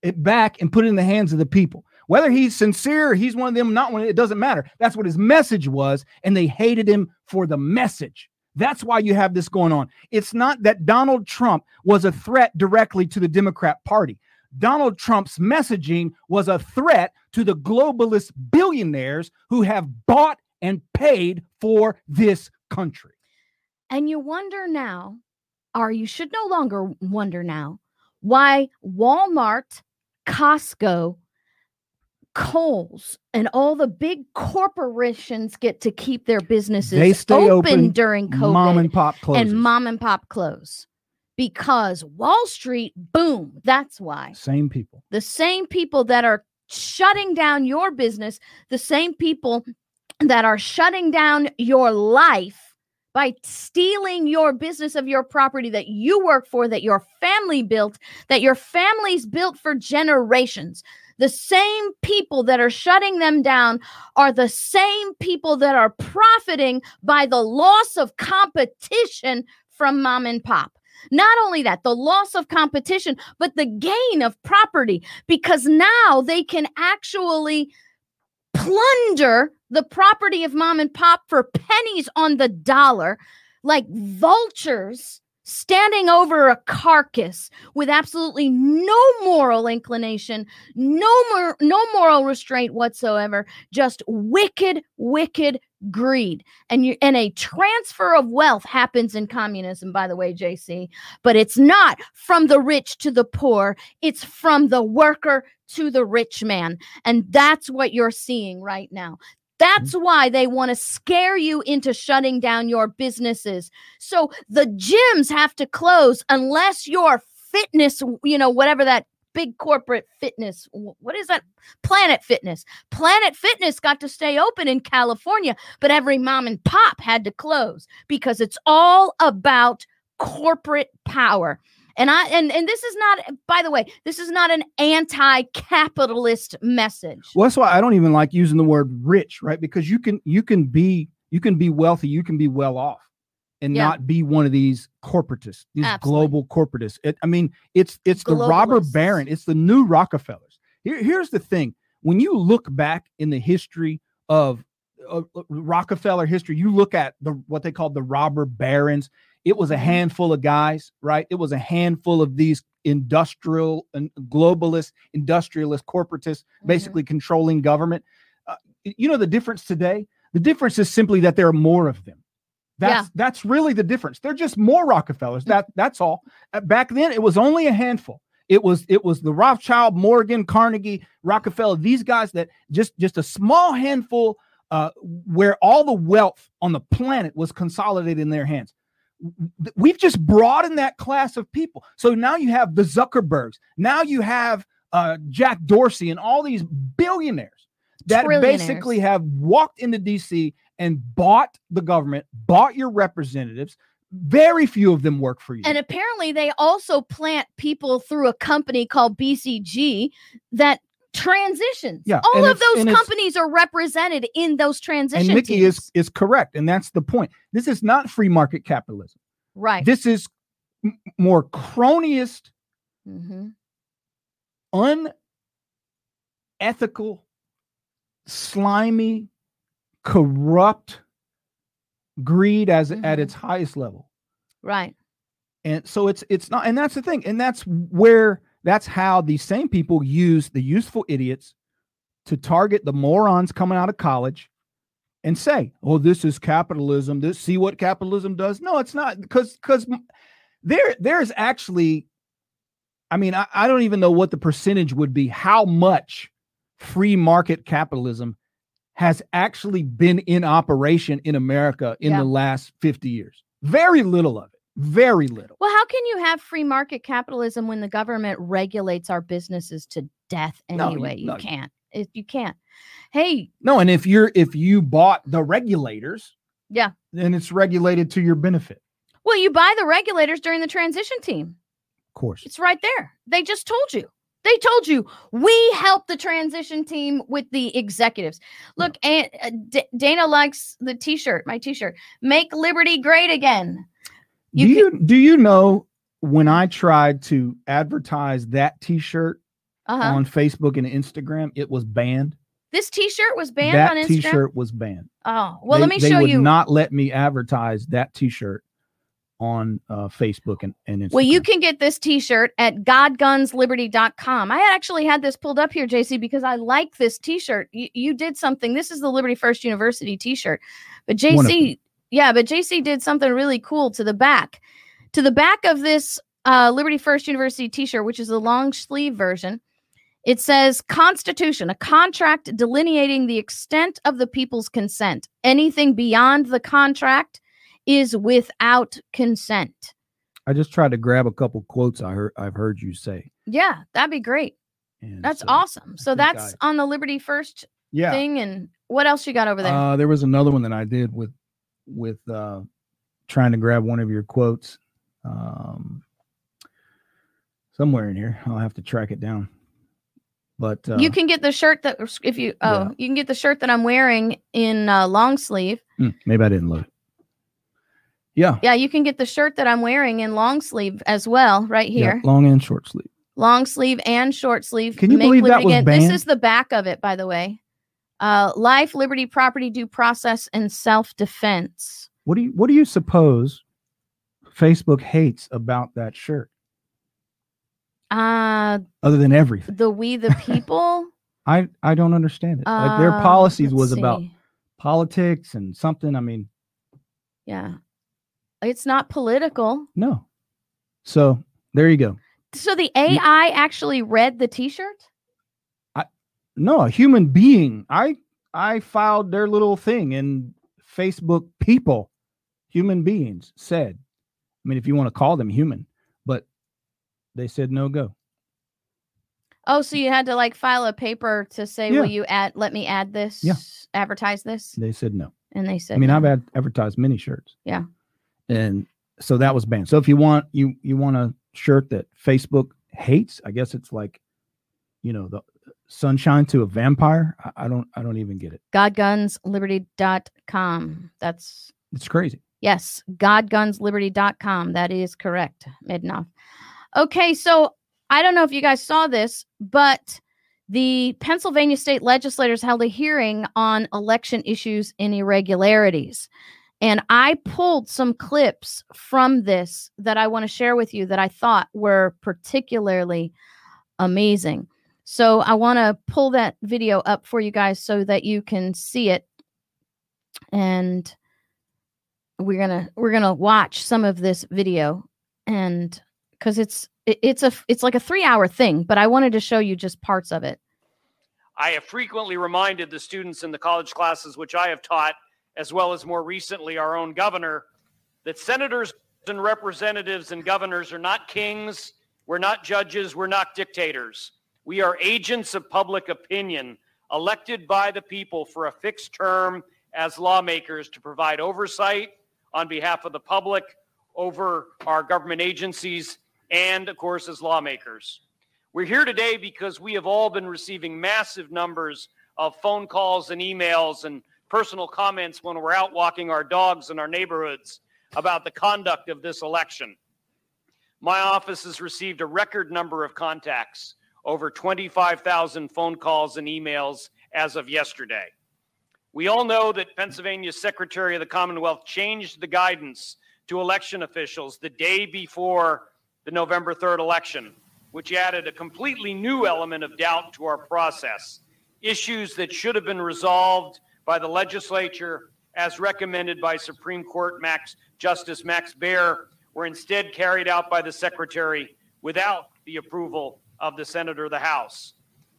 it back and put it in the hands of the people. Whether he's sincere, he's one of them, not one, it doesn't matter. That's what his message was, and they hated him for the message. That's why you have this going on. It's not that Donald Trump was a threat directly to the Democrat Party. Donald Trump's messaging was a threat to the globalist billionaires who have bought and paid for this country. And you wonder now, or you should no longer wonder now, why Walmart, Costco, Kohl's, and all the big corporations get to keep their businesses They stay open, open, during COVID Mom and pop closes. and mom and pop close. Because Wall Street, boom, that's why. Same people. the same people that are shutting down your business, the same people that are shutting down your life by stealing your business of your property that you work for, that your family built, that your family's built for generations. The same people that are shutting them down are the same people that are profiting by the loss of competition from mom and pop. Not only that, the loss of competition, but the gain of property because now they can actually plunder the property of mom and pop for pennies on the dollar, like vultures standing over a carcass with absolutely no moral inclination, no more no moral restraint whatsoever, just wicked wicked greed. And you and a transfer of wealth happens in communism by the way, JC, but it's not from the rich to the poor, it's from the worker to the rich man. And that's what you're seeing right now. That's mm-hmm. why they want to scare you into shutting down your businesses. So the gyms have to close unless you're fitness, you know, whatever that big corporate fitness. What is that? Planet Fitness. Planet Fitness got to stay open in California, but every mom and pop had to close because it's all about corporate power. And I and and this is not by the way, this is not an anti-capitalist message. Well, that's why I don't even like using the word rich, right? Because you can you can be you can be wealthy, you can be well off and yeah. not be one of these corporatists, these Absolutely. global corporatists. It, I mean, it's it's the robber baron, it's the new Rockefellers. Here, here's the thing: when you look back in the history of uh, Rockefeller history, you look at the what they called the robber barons. It was a mm-hmm. handful of guys, right? It was a handful of these industrial and globalist, industrialist corporatists, mm-hmm. basically controlling government. Uh, you know the difference today. The difference is simply that there are more of them that's yeah. that's really the difference. They're just more Rockefellers. That that's all. Uh, back then, it was only a handful. It was it was the Rothschild, Morgan, Carnegie, Rockefeller. These guys that just just a small handful uh, where all the wealth on the planet was consolidated in their hands. We've just broadened that class of people. So now you have the Zuckerbergs. Now you have uh, Jack Dorsey and all these billionaires that basically have walked into DC and bought the government, bought your representatives. Very few of them work for you. And apparently, they also plant people through a company called BCG that transitions. Yeah, all of those companies are represented in those transitions. And Nikki is is correct, and that's the point. This is not free market capitalism. Right. This is m- more cronyist, mm-hmm. unethical, slimy corrupt greed as mm-hmm. at its highest level. Right. And so it's it's not and that's the thing. And that's where that's how these same people use the useful idiots to target the morons coming out of college and say, "Oh, this is capitalism. This see what capitalism does." No, it's not because because there there's actually I mean, I, I don't even know what the percentage would be, how much free market capitalism has actually been in operation in America in yeah. the last 50 years. Very little of it. Very little. Well, how can you have free market capitalism when the government regulates our businesses to death anyway? No, you, no, you can't. If you can't. Hey. No, and if you're if you bought the regulators, yeah, then it's regulated to your benefit. Well, you buy the regulators during the transition team. Of course. It's right there. They just told you. They told you we help the transition team with the executives. Look, and uh, D- Dana likes the T-shirt, my T-shirt. Make liberty great again. You do you can- do you know when I tried to advertise that T-shirt uh-huh. on Facebook and Instagram, it was banned. This T-shirt was banned that on Instagram. T-shirt was banned. Oh well, they, let me show you. They would not let me advertise that T-shirt on uh, Facebook and, and Instagram. Well, you can get this t-shirt at godgunsliberty.com. I actually had this pulled up here, JC, because I like this t-shirt. You, you did something. This is the Liberty First University t-shirt. But JC, yeah, but JC did something really cool to the back. To the back of this uh, Liberty First University t-shirt, which is the long sleeve version, it says Constitution, a contract delineating the extent of the people's consent. Anything beyond the contract is without consent. I just tried to grab a couple quotes I heard I've heard you say. Yeah, that'd be great. And that's so awesome. So that's I, on the Liberty First yeah. thing. And what else you got over there? Uh, there was another one that I did with with uh, trying to grab one of your quotes. Um, somewhere in here. I'll have to track it down. But uh, you can get the shirt that if you oh yeah. you can get the shirt that I'm wearing in uh, long sleeve. Mm, maybe I didn't look. Yeah. Yeah, you can get the shirt that I'm wearing in long sleeve as well, right here. Yeah, long and short sleeve. Long sleeve and short sleeve. Can you Make believe that was again. banned? This is the back of it, by the way. Uh, life, liberty, property, due process, and self defense. What do you What do you suppose Facebook hates about that shirt? Uh, other than everything, the we the people. I I don't understand it. Uh, like their uh, policies was see. about politics and something. I mean, yeah, it's not political. No. So there you go. So the AI actually read the T-shirt. I no, a human being. I I filed their little thing, and Facebook people, human beings, said. I mean, if you want to call them human, but they said no go. Oh, so you had to like file a paper to say, Yeah. "Will you add? Let me add this. Yeah. Advertise this." They said no. And they said, I mean, no. I've ad- advertised many shirts. Yeah. And so that was banned. So if you want you you want a shirt that Facebook hates, I guess it's like, you know, the sunshine to a vampire. I, I don't I don't even get it. godgunsliberty.com. That's It's crazy. yes, godgunsliberty.com. That is correct, Midnoff. Okay, so I don't know if you guys saw this, but the Pennsylvania state legislators held a hearing on election issues and irregularities. And I pulled some clips from this that I want to share with you that I thought were particularly amazing. So I want to pull that video up for you guys so that you can see it. And we're going to we're going to watch some of this video and cuz it's it, it's a it's like a 3-hour thing, but I wanted to show you just parts of it. I have frequently reminded the students in the college classes which I have taught, as well as more recently our own governor, that senators and representatives and governors are not kings, we're not judges, we're not dictators. We are agents of public opinion elected by the people for a fixed term as lawmakers to provide oversight on behalf of the public over our government agencies and, of course, as lawmakers. We're here today because we have all been receiving massive numbers of phone calls and emails and personal comments when we're out walking our dogs in our neighborhoods about the conduct of this election. My office has received a record number of contacts, over 25,000 phone calls and emails as of yesterday. We all know that Pennsylvania's Secretary of the Commonwealth changed the guidance to election officials the day before the November 3rd election, which added a completely new element of doubt to our process. Issues that should have been resolved by the legislature, as recommended by Supreme Court Max Justice Max Baer, were instead carried out by the Secretary without the approval of the Senator of the House.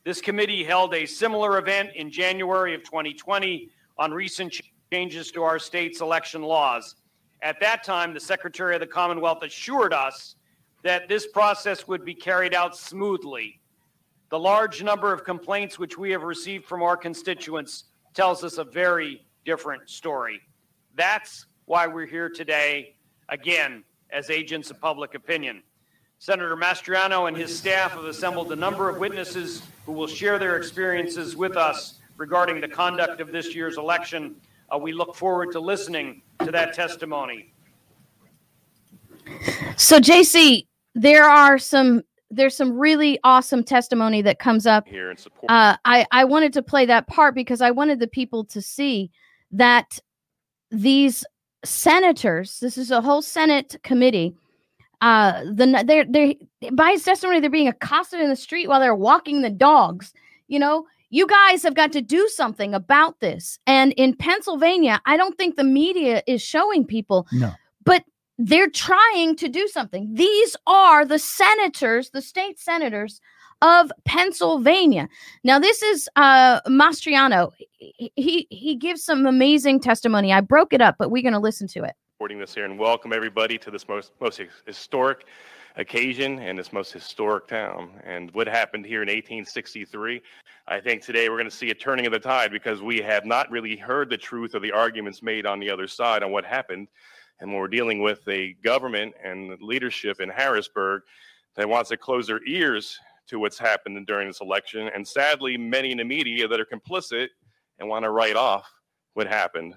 This committee held a similar event in January of 2020 on recent ch- changes to our state's election laws. At that time, the Secretary of the Commonwealth assured us that this process would be carried out smoothly. The large number of complaints which we have received from our constituents tells us a very different story. That's why we're here today, again, as agents of public opinion. Senator Mastriano and his staff have assembled a number of witnesses who will share their experiences with us regarding the conduct of this year's election. Uh, we look forward to listening to that testimony. So JC, there are some there's some really awesome testimony that comes up here and support. uh, I I wanted to play that part because I wanted the people to see that these senators, this is a whole Senate committee, uh, the they're they by his testimony they're being accosted in the street while they're walking the dogs. You know, you guys have got to do something about this. And in Pennsylvania, I don't think the media is showing people No. They're trying to do something. These are the senators, the state senators of Pennsylvania. Now, this is uh, Mastriano. He, he he gives some amazing testimony. I broke it up, but we're going to listen to it. this here and welcome everybody to this most most historic occasion and this most historic town. And what happened here in 1863, I think today we're going to see a turning of the tide because we have not really heard the truth or the arguments made on the other side on what happened. And when we're dealing with a government and leadership in Harrisburg that wants to close their ears to what's happened during this election. And sadly, many in the media that are complicit and want to write off what happened.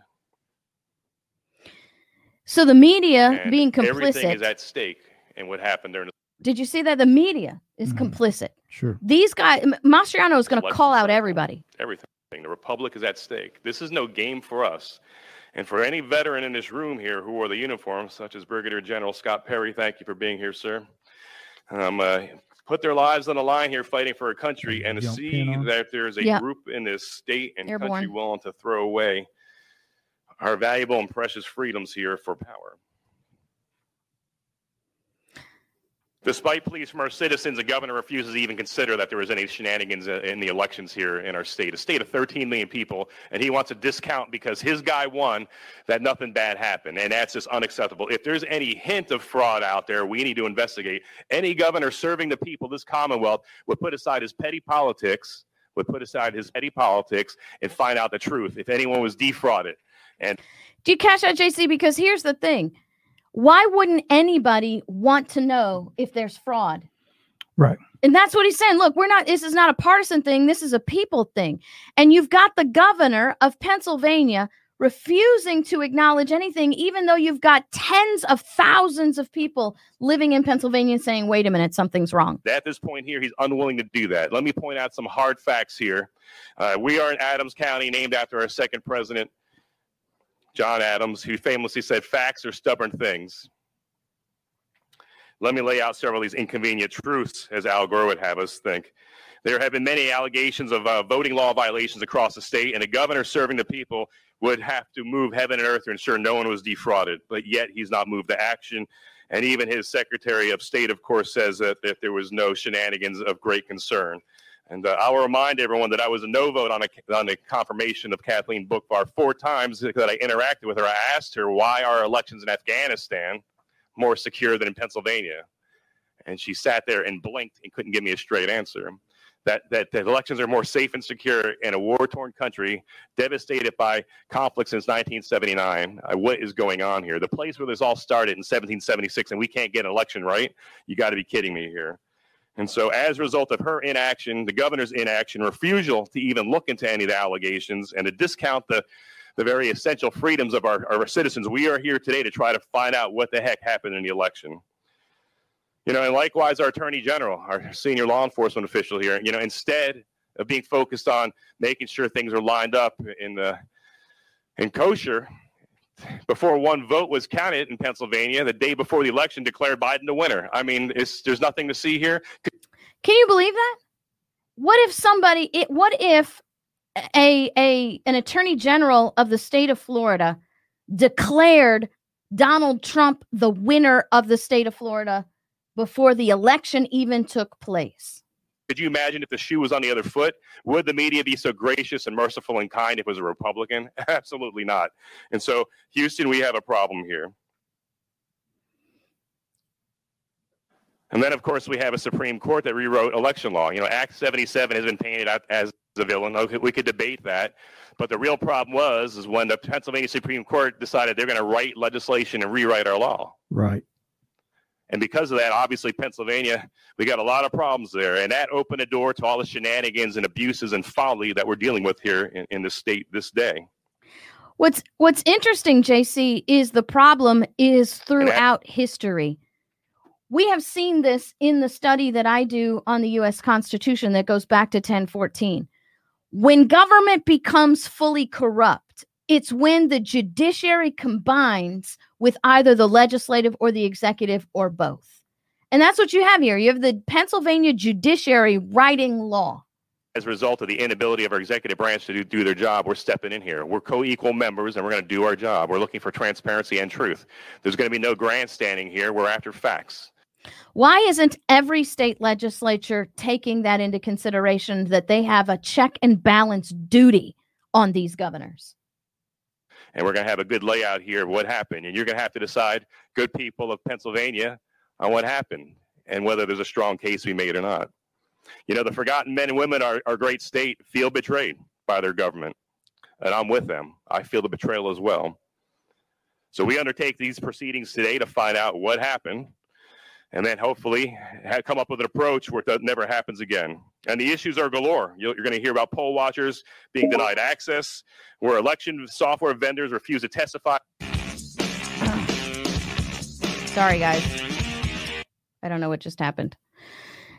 So the media And being Everything is at stake in what happened during the Did you see that the media is Mhm. complicit? Sure. These guys, M- Mastriano is going to call out everybody. everything. The republic is at stake. This is no game for us. And for any veteran in this room here who wore the uniform, such as Brigadier General Scott Perry, thank you for being here, sir. Um, uh, put their lives on the line here fighting for a country and to Jump see in that there's a Yeah. group in this state and country willing to throw away our valuable and precious freedoms here for power. Despite pleas from our citizens, the governor refuses to even consider that there was any shenanigans uh, in the elections here in our state, a state of 13 million people, and he wants a discount because his guy won that nothing bad happened. And that's just unacceptable. If there's any hint of fraud out there, we need to investigate. Any governor serving the people, this Commonwealth, would put aside his petty politics, would put aside his petty politics and find out the truth if anyone was defrauded. And do you catch that, JC? Because here's the thing why wouldn't anybody want to know if there's fraud? Right. And that's what he's saying. Look, we're not, this is not a partisan thing. This is a people thing. And you've got the governor of Pennsylvania refusing to acknowledge anything, even though you've got tens of thousands of people living in Pennsylvania saying, wait a minute, something's wrong. At this point here, he's unwilling to do that. Let me point out some hard facts here. Uh, we are in Adams County, named after our second president, John Adams, who famously said, Facts are stubborn things. Let me lay out several of these inconvenient truths, as Al Gore would have us think. There have been many allegations of uh, voting law violations across the state, and a governor serving the people would have to move heaven and earth to ensure no one was defrauded. But yet, he's not moved to action. And even his Secretary of State, of course, says that, that there was no shenanigans of great concern. And uh, I'll remind everyone that I was a no vote on, a, on the confirmation of Kathleen Boockvar four times that I interacted with her. I asked her why are elections in Afghanistan more secure than in Pennsylvania, and she sat there and blinked and couldn't give me a straight answer. That, that, that elections are more safe and secure in a war-torn country devastated by conflict since 1979. Uh, what is going on here? The place where this all started in 1776, and we can't get an election right? You got to be kidding me here. And so, as a result of her inaction, the governor's inaction, refusal to even look into any of the allegations, and to discount the, the very essential freedoms of our, our citizens, we are here today to try to find out what the heck happened in the election. You know, and likewise, our attorney general, our senior law enforcement official here, you know, instead of being focused on making sure things are lined up in the in kosher, before one vote was counted in Pennsylvania, the day before the election declared Biden the winner. I mean, there's nothing to see here. Can you believe that? What if somebody? It, what if a a an attorney general of the state of Florida declared Donald Trump the winner of the state of Florida before the election even took place? Could you imagine if the shoe was on the other foot? Would the media be so gracious and merciful and kind if it was a Republican? Absolutely not. And so, Houston, we have a problem here. And then, of course, we have a Supreme Court that rewrote election law. You know, Act 77 has been painted out as a villain. Okay, we could debate that. But the real problem was is when the Pennsylvania Supreme Court decided they're going to write legislation and rewrite our law. Right. And because of that, obviously, Pennsylvania, we got a lot of problems there. And that opened a door to all the shenanigans and abuses and folly that we're dealing with here in, in the state this day. What's what's interesting, JC, is the problem is throughout history. We have seen this in the study that I do on the US Constitution that goes back to 1014. When government becomes fully corrupt, it's when the judiciary combines with either the legislative or the executive or both. And that's what you have here. You have the Pennsylvania judiciary writing law. As a result of the inability of our executive branch to do, do their job, we're stepping in here. We're co equal members and we're going to do our job. We're looking for transparency and truth. There's going to be no grandstanding here. We're after facts. Why isn't every state legislature taking that into consideration that they have a check and balance duty on these governors? And we're going to have a good layout here of what happened. And you're going to have to decide, good people of Pennsylvania, on what happened and whether there's a strong case we made or not. You know, the forgotten men and women our, our great state feel betrayed by their government, and I'm with them. I feel the betrayal as well. So we undertake these proceedings today to find out what happened and then hopefully come up with an approach where it never happens again. And the issues are galore. You're going to hear about poll watchers being denied access, where election software vendors refuse to testify. Sorry, guys. I don't know what just happened.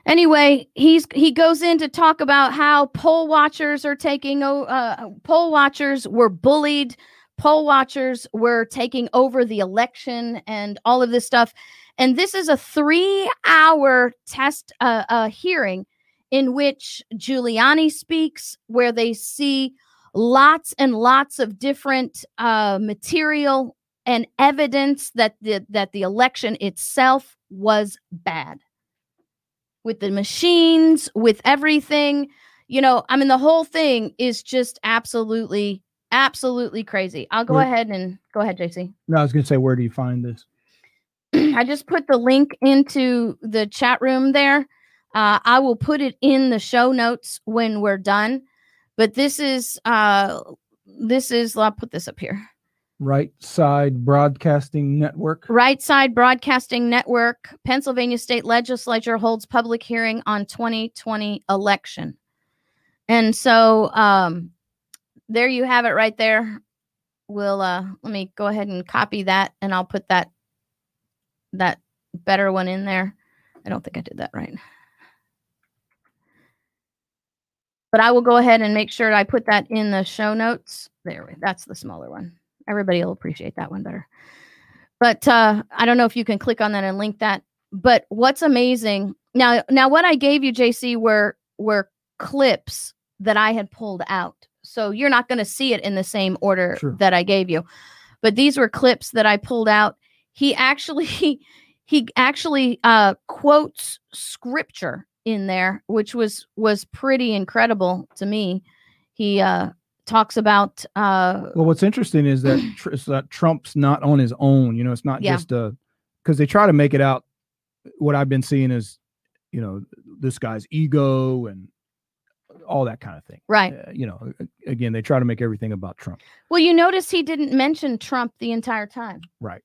Anyway, he's he goes in to talk about how poll watchers are taking uh, poll watchers were bullied, poll watchers were taking over the election, and all of this stuff. And this is a three hour test uh, uh, hearing in which Giuliani speaks, where they see lots and lots of different uh, material and evidence that the, that the election itself was bad. with the machines, with everything. You know, I mean, the whole thing is just absolutely, absolutely crazy. I'll go Where- ahead and go ahead, JC. No, I was going to say, where do you find this? I just put the link into the chat room there. Uh, I will put it in the show notes when we're done. But this is uh this is I'll put this up here. Right Side Broadcasting Network. Right Side Broadcasting Network, Pennsylvania State Legislature holds public hearing on 2020 election. And so um there you have it right there. We'll uh let me go ahead and copy that and I'll put that that better one in there. I don't think I did that right. But I will go ahead and make sure I put that in the show notes. There, that's the smaller one. Everybody will appreciate that one better. But uh, I don't know if you can click on that and link that. But what's amazing now? Now, what I gave you, JC, were were clips that I had pulled out. So you're not going to see it in the same order Sure. that I gave you. But these were clips that I pulled out. He actually he actually uh, quotes scripture in there, which was was pretty incredible to me. He uh, talks about uh, Well, what's interesting is that, tr- that Trump's not on his own. You know, it's not Yeah. just a because they try to make it out. What I've been seeing is, you know, this guy's ego and all that kind of thing. right. Uh, you know, again, they try to make everything about Trump. Well, you notice he didn't mention Trump the entire time. Right.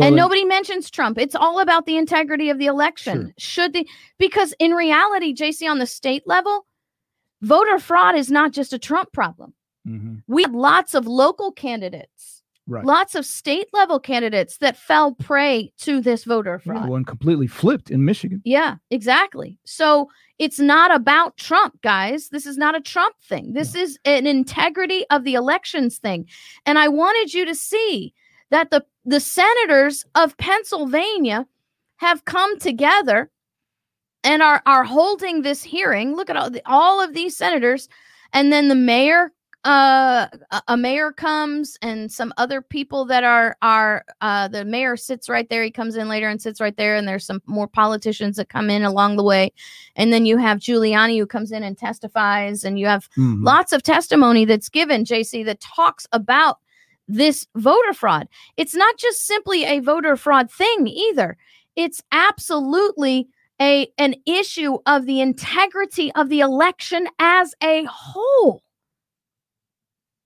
and nobody mentions Trump. It's all about the integrity of the election. Should the because in reality, JC, on the state level, voter fraud is not just a Trump problem. hmm We have lots of local candidates, Right. lots of state level candidates that fell prey to this voter Yeah, fraud. one completely flipped in Michigan. Yeah, exactly. So it's not about Trump, guys. This is not a Trump thing. This is an integrity of the elections thing. And I wanted you to see that the the senators of Pennsylvania have come together and are are holding this hearing. Look at all the, all of these senators and then the mayor uh a- mayor comes and some other people that are are uh the mayor sits right there he comes in later and sits right there and there's some more politicians that come in along the way. And then you have Giuliani who comes in and testifies and you have Mhm. lots of testimony that's given JC that talks about this voter fraud. It's not just simply a voter fraud thing either. It's absolutely a an issue of the integrity of the election as a whole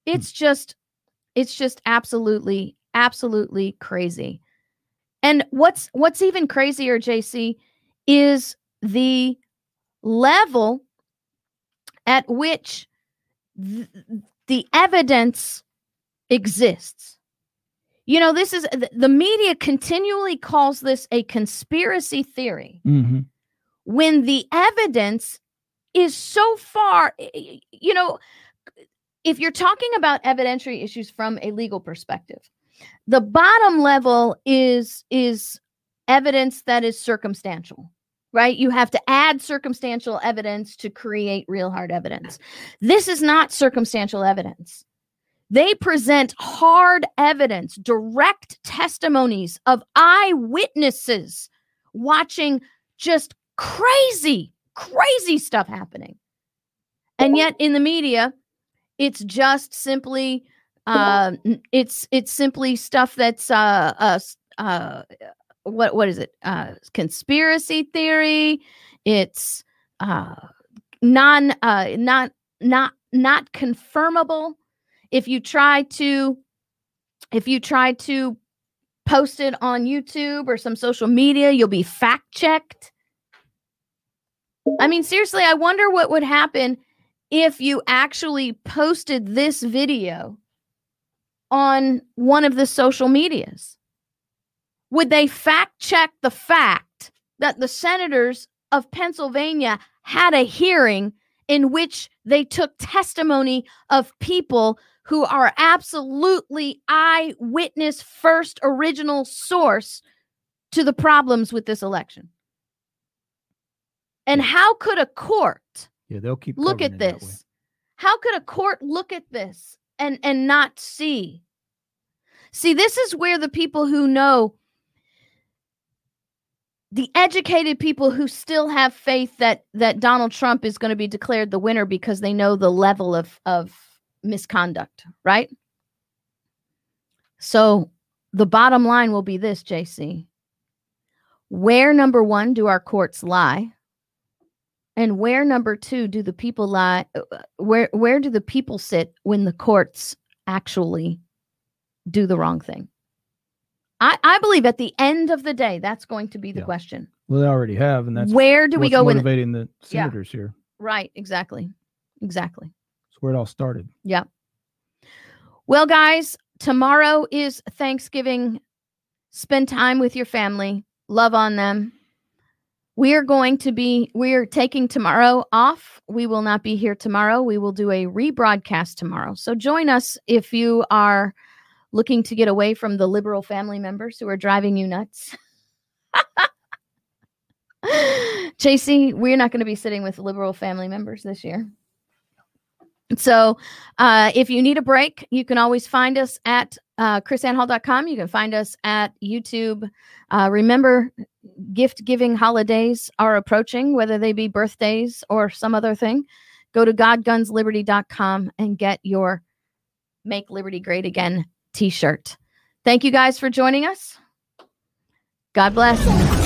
it's just it's just absolutely absolutely crazy. And what's what's even crazier jc is the level at which th- the evidence exists. You know this is the, the media continually calls this a conspiracy theory. Mhm. when the evidence is so far you know if you're talking about evidentiary issues from a legal perspective the bottom level is is evidence that is circumstantial right? You have to add circumstantial evidence to create real hard evidence. This is not circumstantial evidence. They present hard evidence direct testimonies of eyewitnesses watching just crazy crazy stuff happening. And yet in the media it's just simply uh it's it's simply stuff that's uh uh, uh what what is it? Uh conspiracy theory. It's uh non uh not not not confirmable. If you try to if you try to post it on YouTube or some social media you'll be fact checked I mean, seriously, I wonder what would happen if you actually posted this video on one of the social medias. Would they fact check the fact that the senators of Pennsylvania had a hearing in which they took testimony of people who are absolutely eyewitness first original source to the problems with this election? And how could a court Yeah, they'll keep look at it that way. this? How could a court look at this and and not see? See, this is where the people who know the educated people who still have faith that that Donald Trump is going to be declared the winner because they know the level of of misconduct, right? So the bottom line will be this, JC. Where number 1 do our courts lie? And where number 2 do the people lie uh, uh, where where do the people sit when the courts actually do the wrong thing? I, I believe at the end of the day, that's going to be the yeah. question. Well, they already have, and that's where do we go motivating the senators yeah. here. Right, exactly, exactly. That's where it all started. Yeah. Well, guys, tomorrow is Thanksgiving. Spend time with your family. Love on them. We are going to be, we are taking tomorrow off. We will not be here tomorrow. We will do a rebroadcast tomorrow. So join us if you are looking to get away from the liberal family members who are driving you nuts. JC, we're not going to be sitting with liberal family members this year. So, uh, if you need a break, you can always find us at uh, krisannehall.com. You can find us at YouTube. Uh, remember, gift giving holidays are approaching, whether they be birthdays or some other thing. Go to godgunsliberty.com and get your Make Liberty Great Again t shirt. Thank you guys for joining us. God bless.